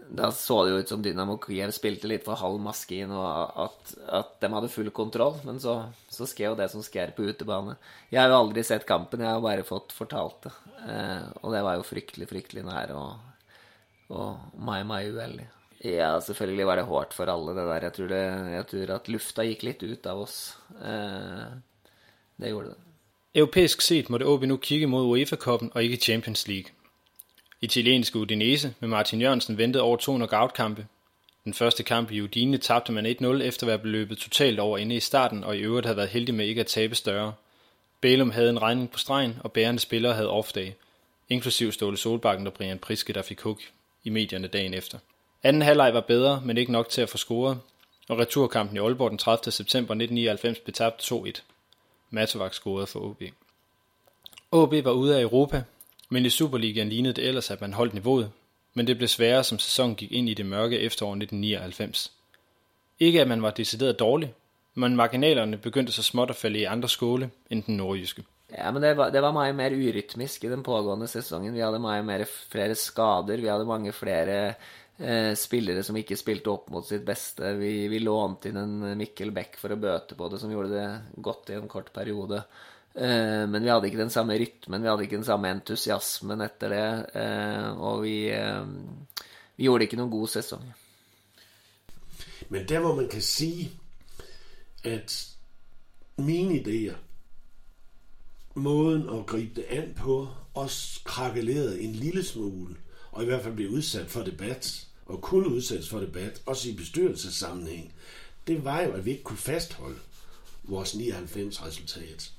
Speaker 5: da så det jo ut som Dynamo Kiev spilte litt for halv maskin, og at, at de hadde full kontroll. Men så, så skrev jo det som skjer på utebane. Jeg har jo aldri sett kampen, jeg har bare fått fortalt det. Eh, og det var jo fryktelig, fryktelig nær og, og mai, mai uheldig. Ja, selvfølgelig var det hardt for alle, det der. Jeg tror, det, jeg tror at lufta gikk litt ut av oss. Eh, det gjorde det.
Speaker 2: Europæisk set måtte OB nu kigge mod UEFA-koppen og ikke Champions League. Italienske Udinese med Martin Jørgensen ventede over to knockout-kampe. Den første kamp i Udine tabte man 1-0 efter at være løbet totalt over inde i starten, og i øvrigt havde været heldig med ikke at tabe større. Bælum havde en regning på stregen, og bærende spillere havde off-day, inklusiv Ståle Solbakken og Brian Priske, der fik hug i medierne dagen efter. Anden halvleg var bedre, men ikke nok til at få scoret, og returkampen i Aalborg den 30. september 1999 blev tabt 2-1. Matovac scorede for OB. OB var ude af Europa, men i Superligaen lignede det ellers, at man holdt niveauet, men det blev sværere, som sæsonen gik ind i det mørke efterår 1999. Ikke at man var decideret dårlig, men marginalerne begyndte så småt at falde i andre skåle end den nordjyske.
Speaker 5: Ja, men det var, det var meget mer urytmisk i den pågående sæsonen. Vi havde meget mere, flere skader, vi havde mange flere eh, spillere som ikke spilte op mot sitt beste. Vi, vi lånte ind en Mikkel Beck for at bøte på det, som gjorde det godt i en kort periode. Eh, Eh, men vi hadde ikke den samme rytmen, vi hadde ikke den samme entusiasmen etter det. Eh, og vi, eh, vi gjorde ikke noen god sesong.
Speaker 1: Men der hvor man kan si at mine idéer, måten at gribe det an på, også krakkelerede en lille smule, og i hvert fald blev udsat for debat, og kunne udsættes for debat, også i bestyrelsessammenhæng, det var jo, at vi ikke kunne fastholde vores 99 resultat.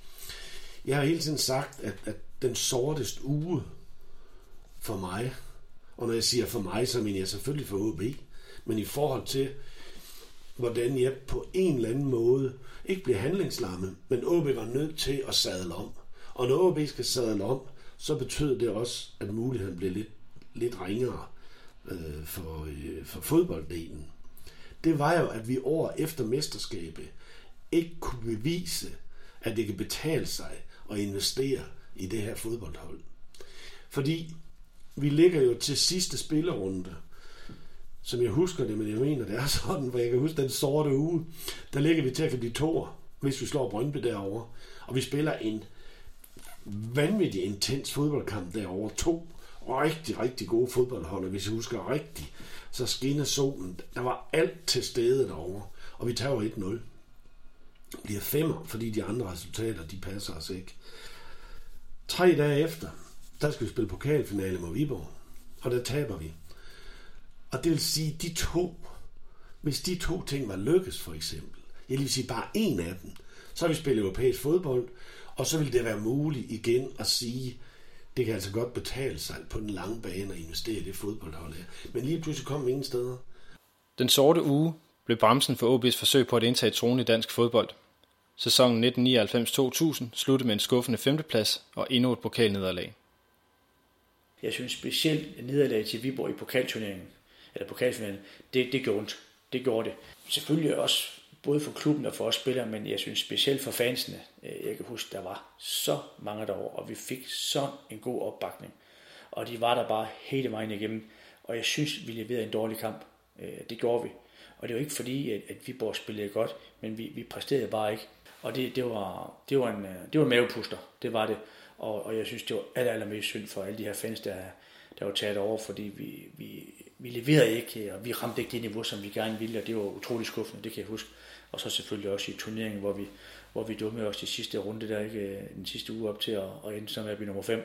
Speaker 1: Jeg har hele tiden sagt, at, at den sorteste uge for mig, og når jeg siger for mig, så mener jeg selvfølgelig for OB, men i forhold til, hvordan jeg på en eller anden måde ikke blev handlingslammet, men OB var nødt til at sadle om. Og når OB skal sadle om, så betød det også, at muligheden blev lidt, lidt ringere øh, for, øh, for fodbolddelen. Det var jo, at vi år efter mesterskabet ikke kunne bevise, at det kan betale sig at investere i det her fodboldhold. Fordi vi ligger jo til sidste spillerunde, som jeg husker det, men jeg mener, det er sådan, for jeg kan huske den sorte uge, der ligger vi til at blive toer, hvis vi slår Brøndby derovre. Og vi spiller en vanvittig intens fodboldkamp derovre. To rigtig, rigtig gode fodboldhold, hvis jeg husker rigtigt, så skinner solen. Der var alt til stede derovre, og vi tager 1-0 bliver femmer, fordi de andre resultater, de passer os ikke. Tre dage efter, der skal vi spille pokalfinale mod Viborg, og der taber vi. Og det vil sige, de to, hvis de to ting var lykkes for eksempel, jeg vil sige bare en af dem, så har vi spillet europæisk fodbold, og så vil det være muligt igen at sige, det kan altså godt betale sig på den lange bane at investere i det fodboldhold her. Men lige pludselig kom vi ingen steder.
Speaker 2: Den sorte uge blev bremsen for OB's forsøg på at indtage tronen i dansk fodbold. Sæsonen 1999-2000 sluttede med en skuffende femteplads og endnu et pokalnederlag.
Speaker 3: Jeg synes specielt nederlag til Viborg i pokalturneringen, eller pokalfinalen, det, det gjorde ondt. Det gjorde det. Selvfølgelig også både for klubben og for os spillere, men jeg synes specielt for fansene. Øh, jeg kan huske, der var så mange derovre, og vi fik så en god opbakning. Og de var der bare hele vejen igennem. Og jeg synes, vi leverede en dårlig kamp. Øh, det gjorde vi. Og det var ikke fordi, at Viborg spillede godt, men vi, vi præsterede bare ikke. Og det, det, var, det, var en, øh, det var en mavepuster, det var det. Og, og jeg synes, det var aller, allermest synd for alle de her fans, der, der var taget over, fordi vi, vi, vi leverede ikke, og vi ramte ikke det niveau, som vi gerne ville, og det var utrolig skuffende, det kan jeg huske. Og så selvfølgelig også i turneringen, hvor vi, hvor vi dummede os i sidste runde, der ikke øh, den sidste uge op til at, at ende som at blive nummer 5.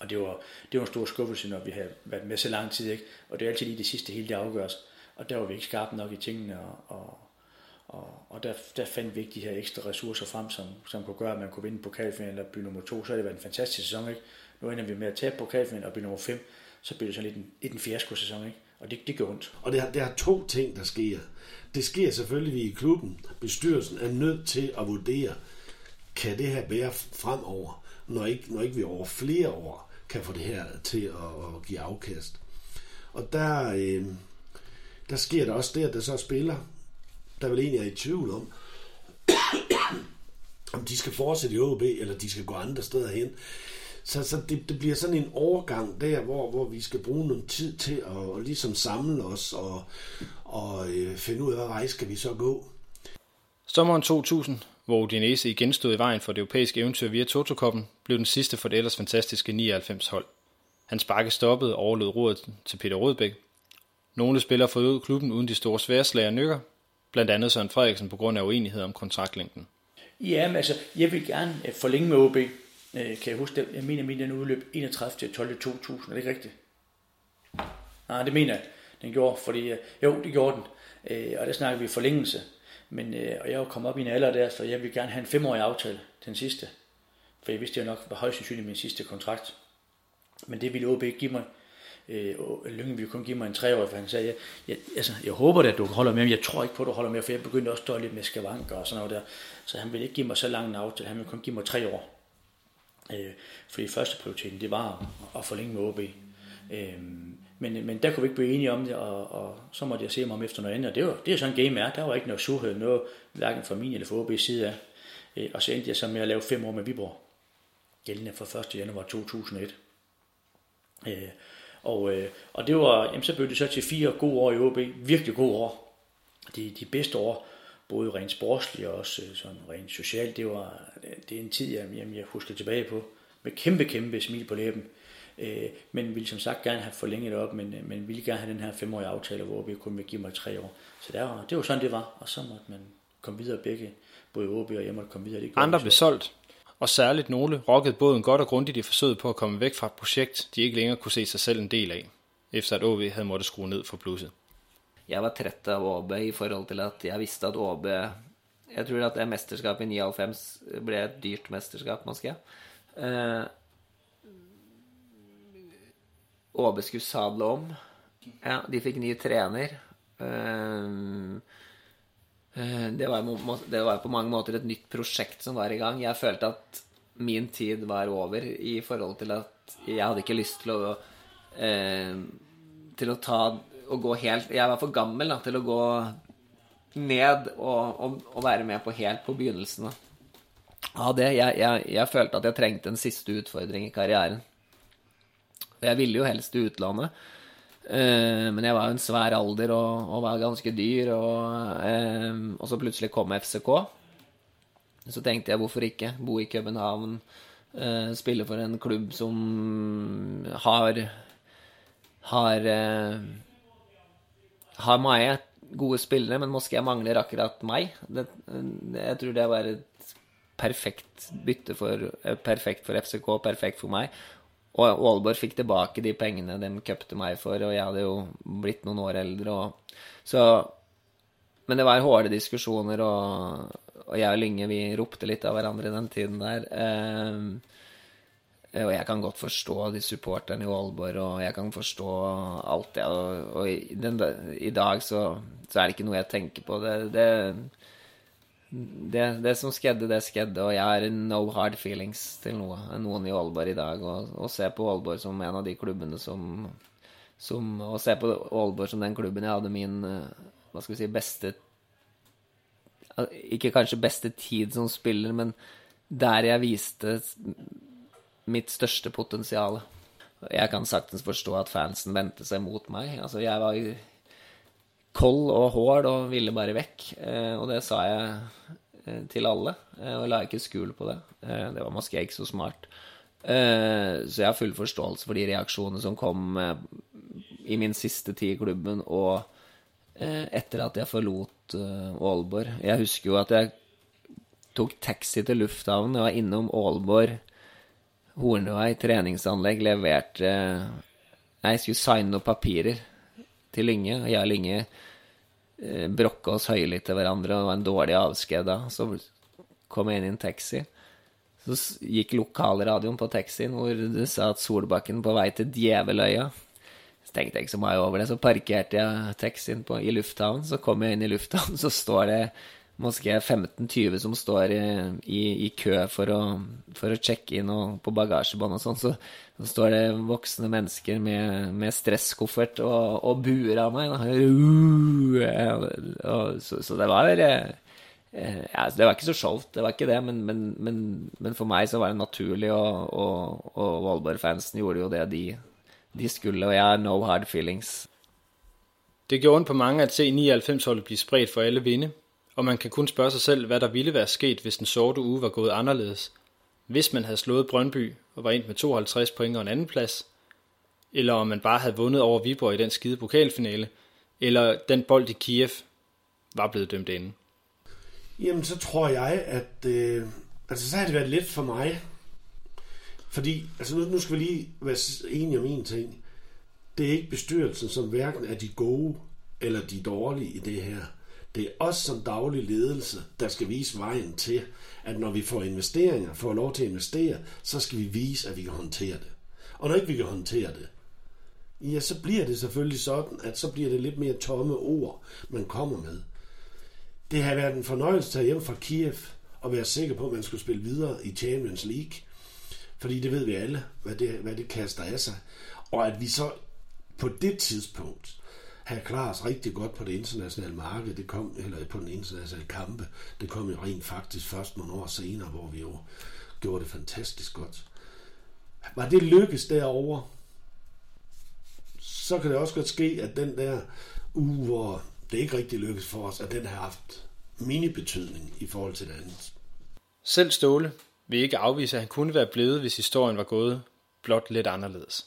Speaker 3: Og det var, det var en stor skuffelse, når vi havde været med så lang tid, ikke? Og det er altid lige det sidste hele, det afgøres. Og der var vi ikke skarpe nok i tingene, og, og, og, og der, der fandt vi ikke de her ekstra ressourcer frem, som, som kunne gøre, at man kunne vinde pokalfinalen eller blive nummer to. Så har det været en fantastisk sæson, ikke? Nu ender vi med at tabe pokalfinalen og blive nummer 5. Så bliver det sådan lidt en, lidt en fiasko-sæson, ikke? Og det, det gør ondt.
Speaker 1: Og det er, det er to ting, der sker. Det sker selvfølgelig, vi i klubben, bestyrelsen, er nødt til at vurdere, kan det her bære fremover, når ikke, når ikke vi over flere år kan få det her til at, at give afkast. Og der, øh, der sker der også det, at der så spiller, der vel egentlig er i tvivl om, om de skal fortsætte i OB, eller de skal gå andre steder hen. Så, så det, det bliver sådan en overgang der, hvor, hvor vi skal bruge noget tid til at, at ligesom samle os og, og øh, finde ud af, hvad vej skal vi så gå.
Speaker 2: Sommeren 2000, hvor Udinese igen stod i vejen for det europæiske eventyr via Totokoppen, blev den sidste for det ellers fantastiske 99 hold. Hans bakke stoppede og overlod roret til Peter Rødbæk. Nogle spillere forlod klubben uden de store sværslag og nykker, blandt andet Søren Frederiksen på grund af uenighed om kontraktlængden.
Speaker 3: Ja, men altså, jeg vil gerne øh, forlænge med OB. Øh, kan jeg huske det? Jeg mener, at den udløb 31. til 12. 2000. Er det ikke rigtigt? Nej, det mener jeg, den gjorde. Fordi, øh, jo, det gjorde den. Og der snakker vi forlængelse. Men, og jeg var kommet op i en alder der, så jeg vil gerne have en femårig aftale, den sidste. For jeg vidste, jo nok var højst sandsynligt min sidste kontrakt. Men det ville OB ikke give mig. Øh, Lyngby ville kun give mig en treårig, for han sagde, jeg, jeg, altså, jeg håber at du holder med, men jeg tror ikke på, at du holder med, for jeg begyndte også at stå lidt med skavanker og sådan noget der. Så han ville ikke give mig så lang en aftale, han ville kun give mig tre år. Øh, fordi første prioriteten, det var at forlænge med OB. Øh, men, men der kunne vi ikke blive enige om det, og, og så måtte jeg se mig om efter noget andet. Og det, var, det er sådan game er. Der var ikke noget surhed, noget hverken fra min eller fra OB's side af. Øh, og så endte jeg så med at lave fem år med Viborg. Gældende fra 1. januar 2001. Øh, og, øh, og det var, jamen, så blev det så til fire gode år i OB. Virkelig gode år. De, de bedste år, både rent sportsligt og også øh, sådan rent socialt. Det var det er en tid, jeg, jamen, jeg husker tilbage på. Med kæmpe, kæmpe smil på læben. Øh, men ville som sagt gerne have forlænget det op, men, øh, men ville gerne have den her femårige aftale, hvor vi kun ville give mig tre år. Så der var, det var sådan, det var. Og så måtte man komme videre begge, både OB og jeg måtte komme videre. Det
Speaker 2: Andre blev solgt, og særligt nogle rokkede båden godt og grundigt i forsøget på at komme væk fra et projekt, de ikke længere kunne se sig selv en del af, efter at OB havde måttet skrue ned for blusset.
Speaker 5: Jeg var træt af OB i forhold til at jeg vidste at OB Jeg tror at det mesterskabet i 99 blev et dyrt mesterskab, måske. Eh, uh, OB skulle sadle om. Ja, de fik ny træner. Uh, Eh, det var, det var, på mange måter et nytt prosjekt som var i gang. Jeg følte at min tid var over i forhold til at jeg hadde ikke lyst til å eh, Til å ta og gå helt Jeg var for gammel da, til å gå ned og, og, og være med på helt på begynnelsen av det. Jeg, jeg, jeg, følte at jeg trengte en siste utfordring i karrieren. Jeg ville jo helst til utlandet. Eh, men jeg var jo en svær alder og, og var ganske dyr, og, eh, og, så plutselig kom FCK. Så tenkte jeg hvorfor ikke bo i København, eh, spille for en klubb som har har har mange gode spillere, men Moskva mangler akkurat meg. Det, jeg tror det var et perfekt bytte for perfekt for FCK, perfekt for meg. Og Aalborg fikk tilbake de pengene de kjøpte meg for, og jeg hadde jo blitt noen år eldre. Og, så, men det var harde diskusjoner, og, og jeg og Lynge vi ropte litt av hverandre den tiden der. Eh, og jeg kan godt forstå de supporterne i Aalborg, og jeg kan forstå alt det. Og, og i, den, i, dag så, så, er det ikke noe jeg tenker på. Det, det det, det, som skjedde, det skjedde, og jeg har no hard feelings til noe, noen i Aalborg i dag. Og, og se på Aalborg som en av de klubbene som, som Og se på Aalborg som den klubben jeg hadde min eh, hva skal vi si, beste Ikke kanskje beste tid som spiller, men der jeg viste mitt største potensial. Jeg kan saktens forstå at fansen vendte seg mot meg. Altså, jeg var kold og hård og ville bare vekk, eh, og det sa jeg eh, til alle, eh, og la ikke skul på det. Eh, det var måske ikke så smart. Eh, så jeg har full forståelse for de reaksjonene som kom i min siste tid i klubben, og etter at jeg forlot Aalborg. Jeg husker jo at jeg tok taxi til lufthavnen. Jeg var innom Aalborg Hornevei treningsanlegg leverte Nei, jeg skulle signe noen papirer til Lynge. Og jeg og Lynge eh, Eh, brokka oss høylytt til hverandre, og var en dårlig avsked da. Så kom jeg inn i en taxi. Så gikk lokalradioen på taxien hvor det sa at Solbakken på vei til Djeveløya. Så tenkte jeg ikke så mye over det. Så parkerte jeg taxien på, i lufthavnen. Så kom jeg inn i lufthavnen, så står det Måske 15-20 som står i, i, i kø for å, for å, sjekke inn og, på bagasjebånd og sånn, så, så, står det voksne mennesker med, med stresskoffert og, og buer av meg. Uh, og, så, så, det var eh, eh, ja, Det var ikke så sjovt, det var ikke det, men, men, men, men, for meg så var det naturlig, og, og, og Valborg-fansen gjorde jo det de, de skulle, og jeg har no hard feelings.
Speaker 2: Det gjorde ondt på mange at se 99-holdet bli spredt for alle vinde og man kan kun spørge sig selv, hvad der ville være sket, hvis den sorte uge var gået anderledes. Hvis man havde slået Brøndby og var ind med 52 point og en anden plads, eller om man bare havde vundet over Viborg i den skide pokalfinale, eller den bold i Kiev var blevet dømt inden.
Speaker 1: Jamen, så tror jeg, at øh, altså, så har det været let for mig. Fordi, altså nu, nu skal vi lige være enige om en ting. Det er ikke bestyrelsen, som hverken er de gode eller de dårlige i det her. Det er os som daglig ledelse, der skal vise vejen til, at når vi får investeringer, får lov til at investere, så skal vi vise, at vi kan håndtere det. Og når ikke vi kan håndtere det, ja, så bliver det selvfølgelig sådan, at så bliver det lidt mere tomme ord, man kommer med. Det har været en fornøjelse at tage hjem fra Kiev og være sikker på, at man skulle spille videre i Champions League. Fordi det ved vi alle, hvad det, hvad det kaster af sig. Og at vi så på det tidspunkt have klaret sig rigtig godt på det internationale marked, det kom, eller på den internationale kampe, det kom jo rent faktisk først nogle år senere, hvor vi jo gjorde det fantastisk godt. Var det lykkes derovre, så kan det også godt ske, at den der uge, hvor det ikke rigtig lykkes for os, at den har haft mini-betydning i forhold til det andet.
Speaker 2: Selv Ståle vil ikke afvise, at han kunne være blevet, hvis historien var gået blot lidt anderledes.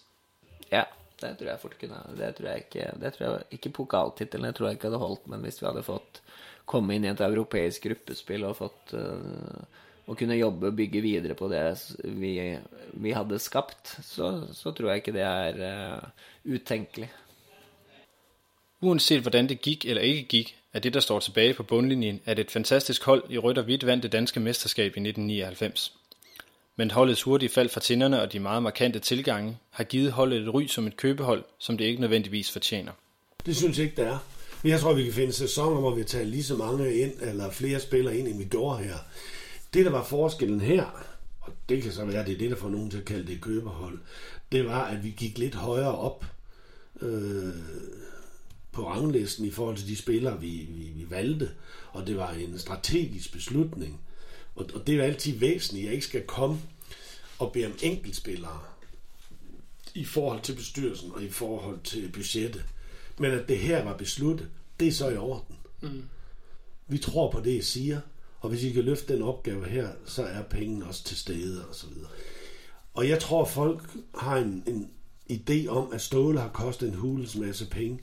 Speaker 5: Ja, det tror jeg fort kunne Det tror jeg ikke det tror jeg, Ikke pokaltittelen jeg tror jeg ikke hadde holdt, men hvis vi hadde fått komme inn i et europeisk gruppespill og fått uh, å kunne jobbe og bygge videre på det vi, vi hadde skapt, så, så, tror jeg ikke det er uh, utenkelig.
Speaker 2: Uanset hvordan det gik eller ikke gik, er det, der står tilbage på bundlinjen, at et fantastisk hold i rødt og hvidt vandt det danske mesterskab i 1999 men holdets hurtige fald fra tinderne og de meget markante tilgange har givet holdet et ry som et købehold, som det ikke nødvendigvis fortjener.
Speaker 1: Det synes jeg ikke, der er. Men jeg tror, vi kan finde sæsoner, hvor vi tager lige så mange ind, eller flere spillere ind, end vi gjorde her. Det, der var forskellen her, og det kan så være, det er det, der får nogen til at kalde det købehold, det var, at vi gik lidt højere op øh, på ranglisten i forhold til de spillere, vi, vi, vi valgte. Og det var en strategisk beslutning og, og det er jo altid væsentligt, at jeg ikke skal komme og bede om enkeltspillere i forhold til bestyrelsen og i forhold til budgettet. Men at det her var besluttet, det er så i orden. Mm. Vi tror på det, I siger, og hvis I kan løfte den opgave her, så er pengene også til stede og så videre. Og jeg tror, folk har en, en idé om, at Ståle har kostet en hulens masse penge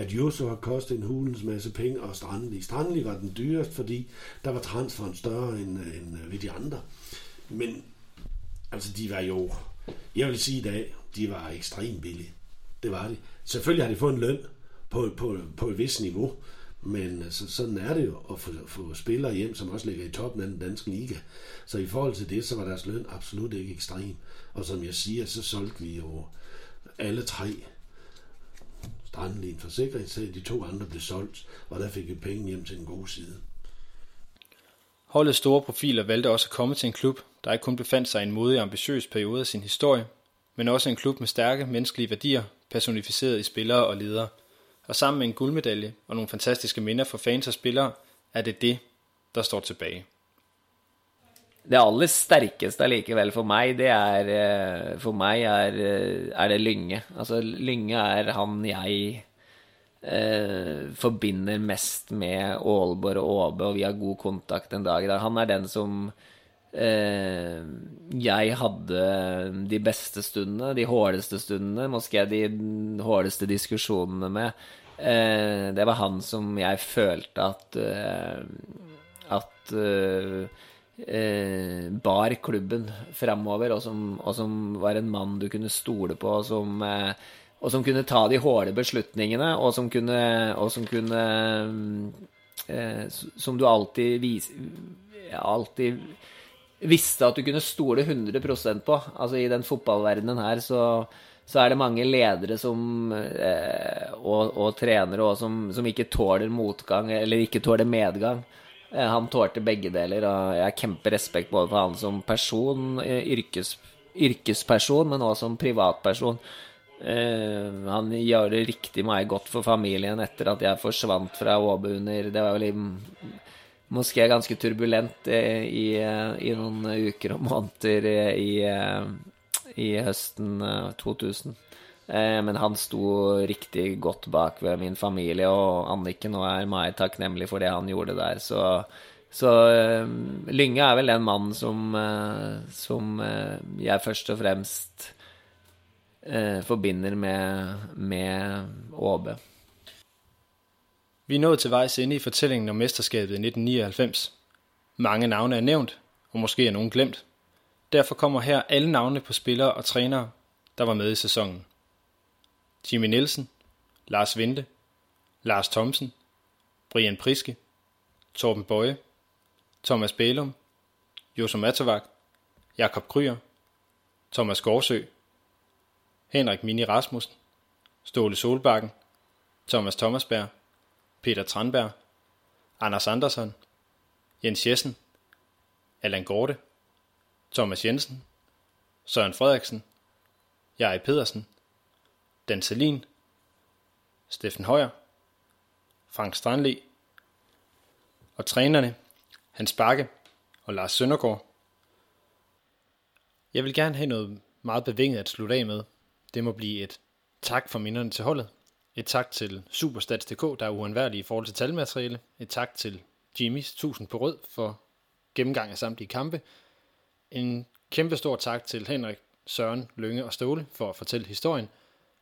Speaker 1: at Josu har kostet en hulens masse penge, og Strandli. Strandli var den dyreste, fordi der var transferen større end, øh, end øh, ved de andre. Men altså, de var jo, jeg vil sige i dag, de var ekstremt billige. Det var de. Selvfølgelig har de fået en løn på, på, på et vis niveau, men altså, sådan er det jo at få, få spillere hjem, som også ligger i toppen af den danske liga. Så i forhold til det, så var deres løn absolut ikke ekstrem. Og som jeg siger, så solgte vi jo alle tre Strandli en forsikringssag, de to andre blev solgt, og der fik vi penge hjem til en god side.
Speaker 2: Holdets store profiler valgte også at komme til en klub, der ikke kun befandt sig i en modig og ambitiøs periode af sin historie, men også en klub med stærke menneskelige værdier, personificeret i spillere og ledere. Og sammen med en guldmedalje og nogle fantastiske minder for fans og spillere, er det det, der står tilbage.
Speaker 5: Det aller sterkeste allikevel for meg, det er eh, For meg er, eh, er det Lynge. Altså, Lynge er han jeg eh, forbinder mest med Aalborg og Åbe, og vi har god kontakt en dag i dag. Han er den som eh, jeg hadde de beste stundene, de hårdeste stundene, måske de hårdeste diskusjonene med. Eh, det var han som jeg følte at eh, at eh, eh, bar klubben framover, og, som- og som var en mann du kunne stole på, og som, eh, og som kunne ta de harde beslutningene, og som kunne, og som kunne eh, Som du alltid vis, alltid visste at du kunne stole 100% på. Altså I den fotballverdenen her så, så er det mange ledere som, eh, og, og trenere også, som, som ikke tåler motgang, eller ikke tåler medgang. Eh, han tålte begge deler, og jeg har kjemperespekt både for han som person, eh, yrkes, yrkesperson, men også som privatperson. Eh, han gjør det riktig meg godt for familien etter at jeg forsvant fra Åbe under Det var vel i Moské ganske turbulent eh, i, eh, i noen uker og måneder i, i høsten 2000. Eh, Men han sto riktig godt bak ved min familie, og Anniken og er meg takknemlig for det han gjorde der. Så, så eh, Lynge er vel den mannen som, eh, som eh, jeg først og fremst eh, forbinder med, med Åbe.
Speaker 2: Vi er nået til vejs ende i fortællingen om mesterskabet i 1999. Mange navne er nævnt, og måske er nogen glemt. Derfor kommer her alle navne på spillere og trænere, der var med i sæsonen. Jimmy Nielsen, Lars Vente, Lars Thomsen, Brian Priske, Torben Bøje, Thomas Bælum, Josu Matavak, Jakob Kryer, Thomas Gårdsø, Henrik Mini Rasmussen, Ståle Solbakken, Thomas Thomasberg, Peter Tranberg, Anders Andersen, Jens Jessen, Allan Gorte, Thomas Jensen, Søren Frederiksen, Jari Pedersen, Dan Selin, Steffen Højer, Frank Strandli og trænerne Hans Bakke og Lars Søndergaard. Jeg vil gerne have noget meget bevinget at slutte af med. Det må blive et tak for minderne til holdet. Et tak til Superstats.dk, der er uundværlige i forhold til talmateriale. Et tak til Jimmys 1000 på rød for gennemgang af samtlige kampe. En kæmpe stor tak til Henrik, Søren, Lønge og Ståle for at fortælle historien.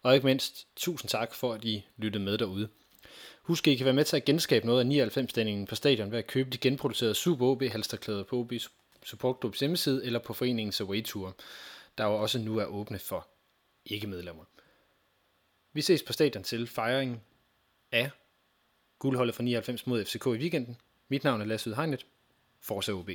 Speaker 2: Og ikke mindst, tusind tak for, at I lyttede med derude. Husk, at I kan være med til at genskabe noget af 99-stændingen på stadion ved at købe de genproducerede Super OB halsterklæder på OB Support Clubs hjemmeside eller på foreningens away tour, der jo også nu er åbne for ikke-medlemmer. Vi ses på stadion til fejringen af guldholdet for 99 mod FCK i weekenden. Mit navn er Lasse Udhegnet. Forza OB.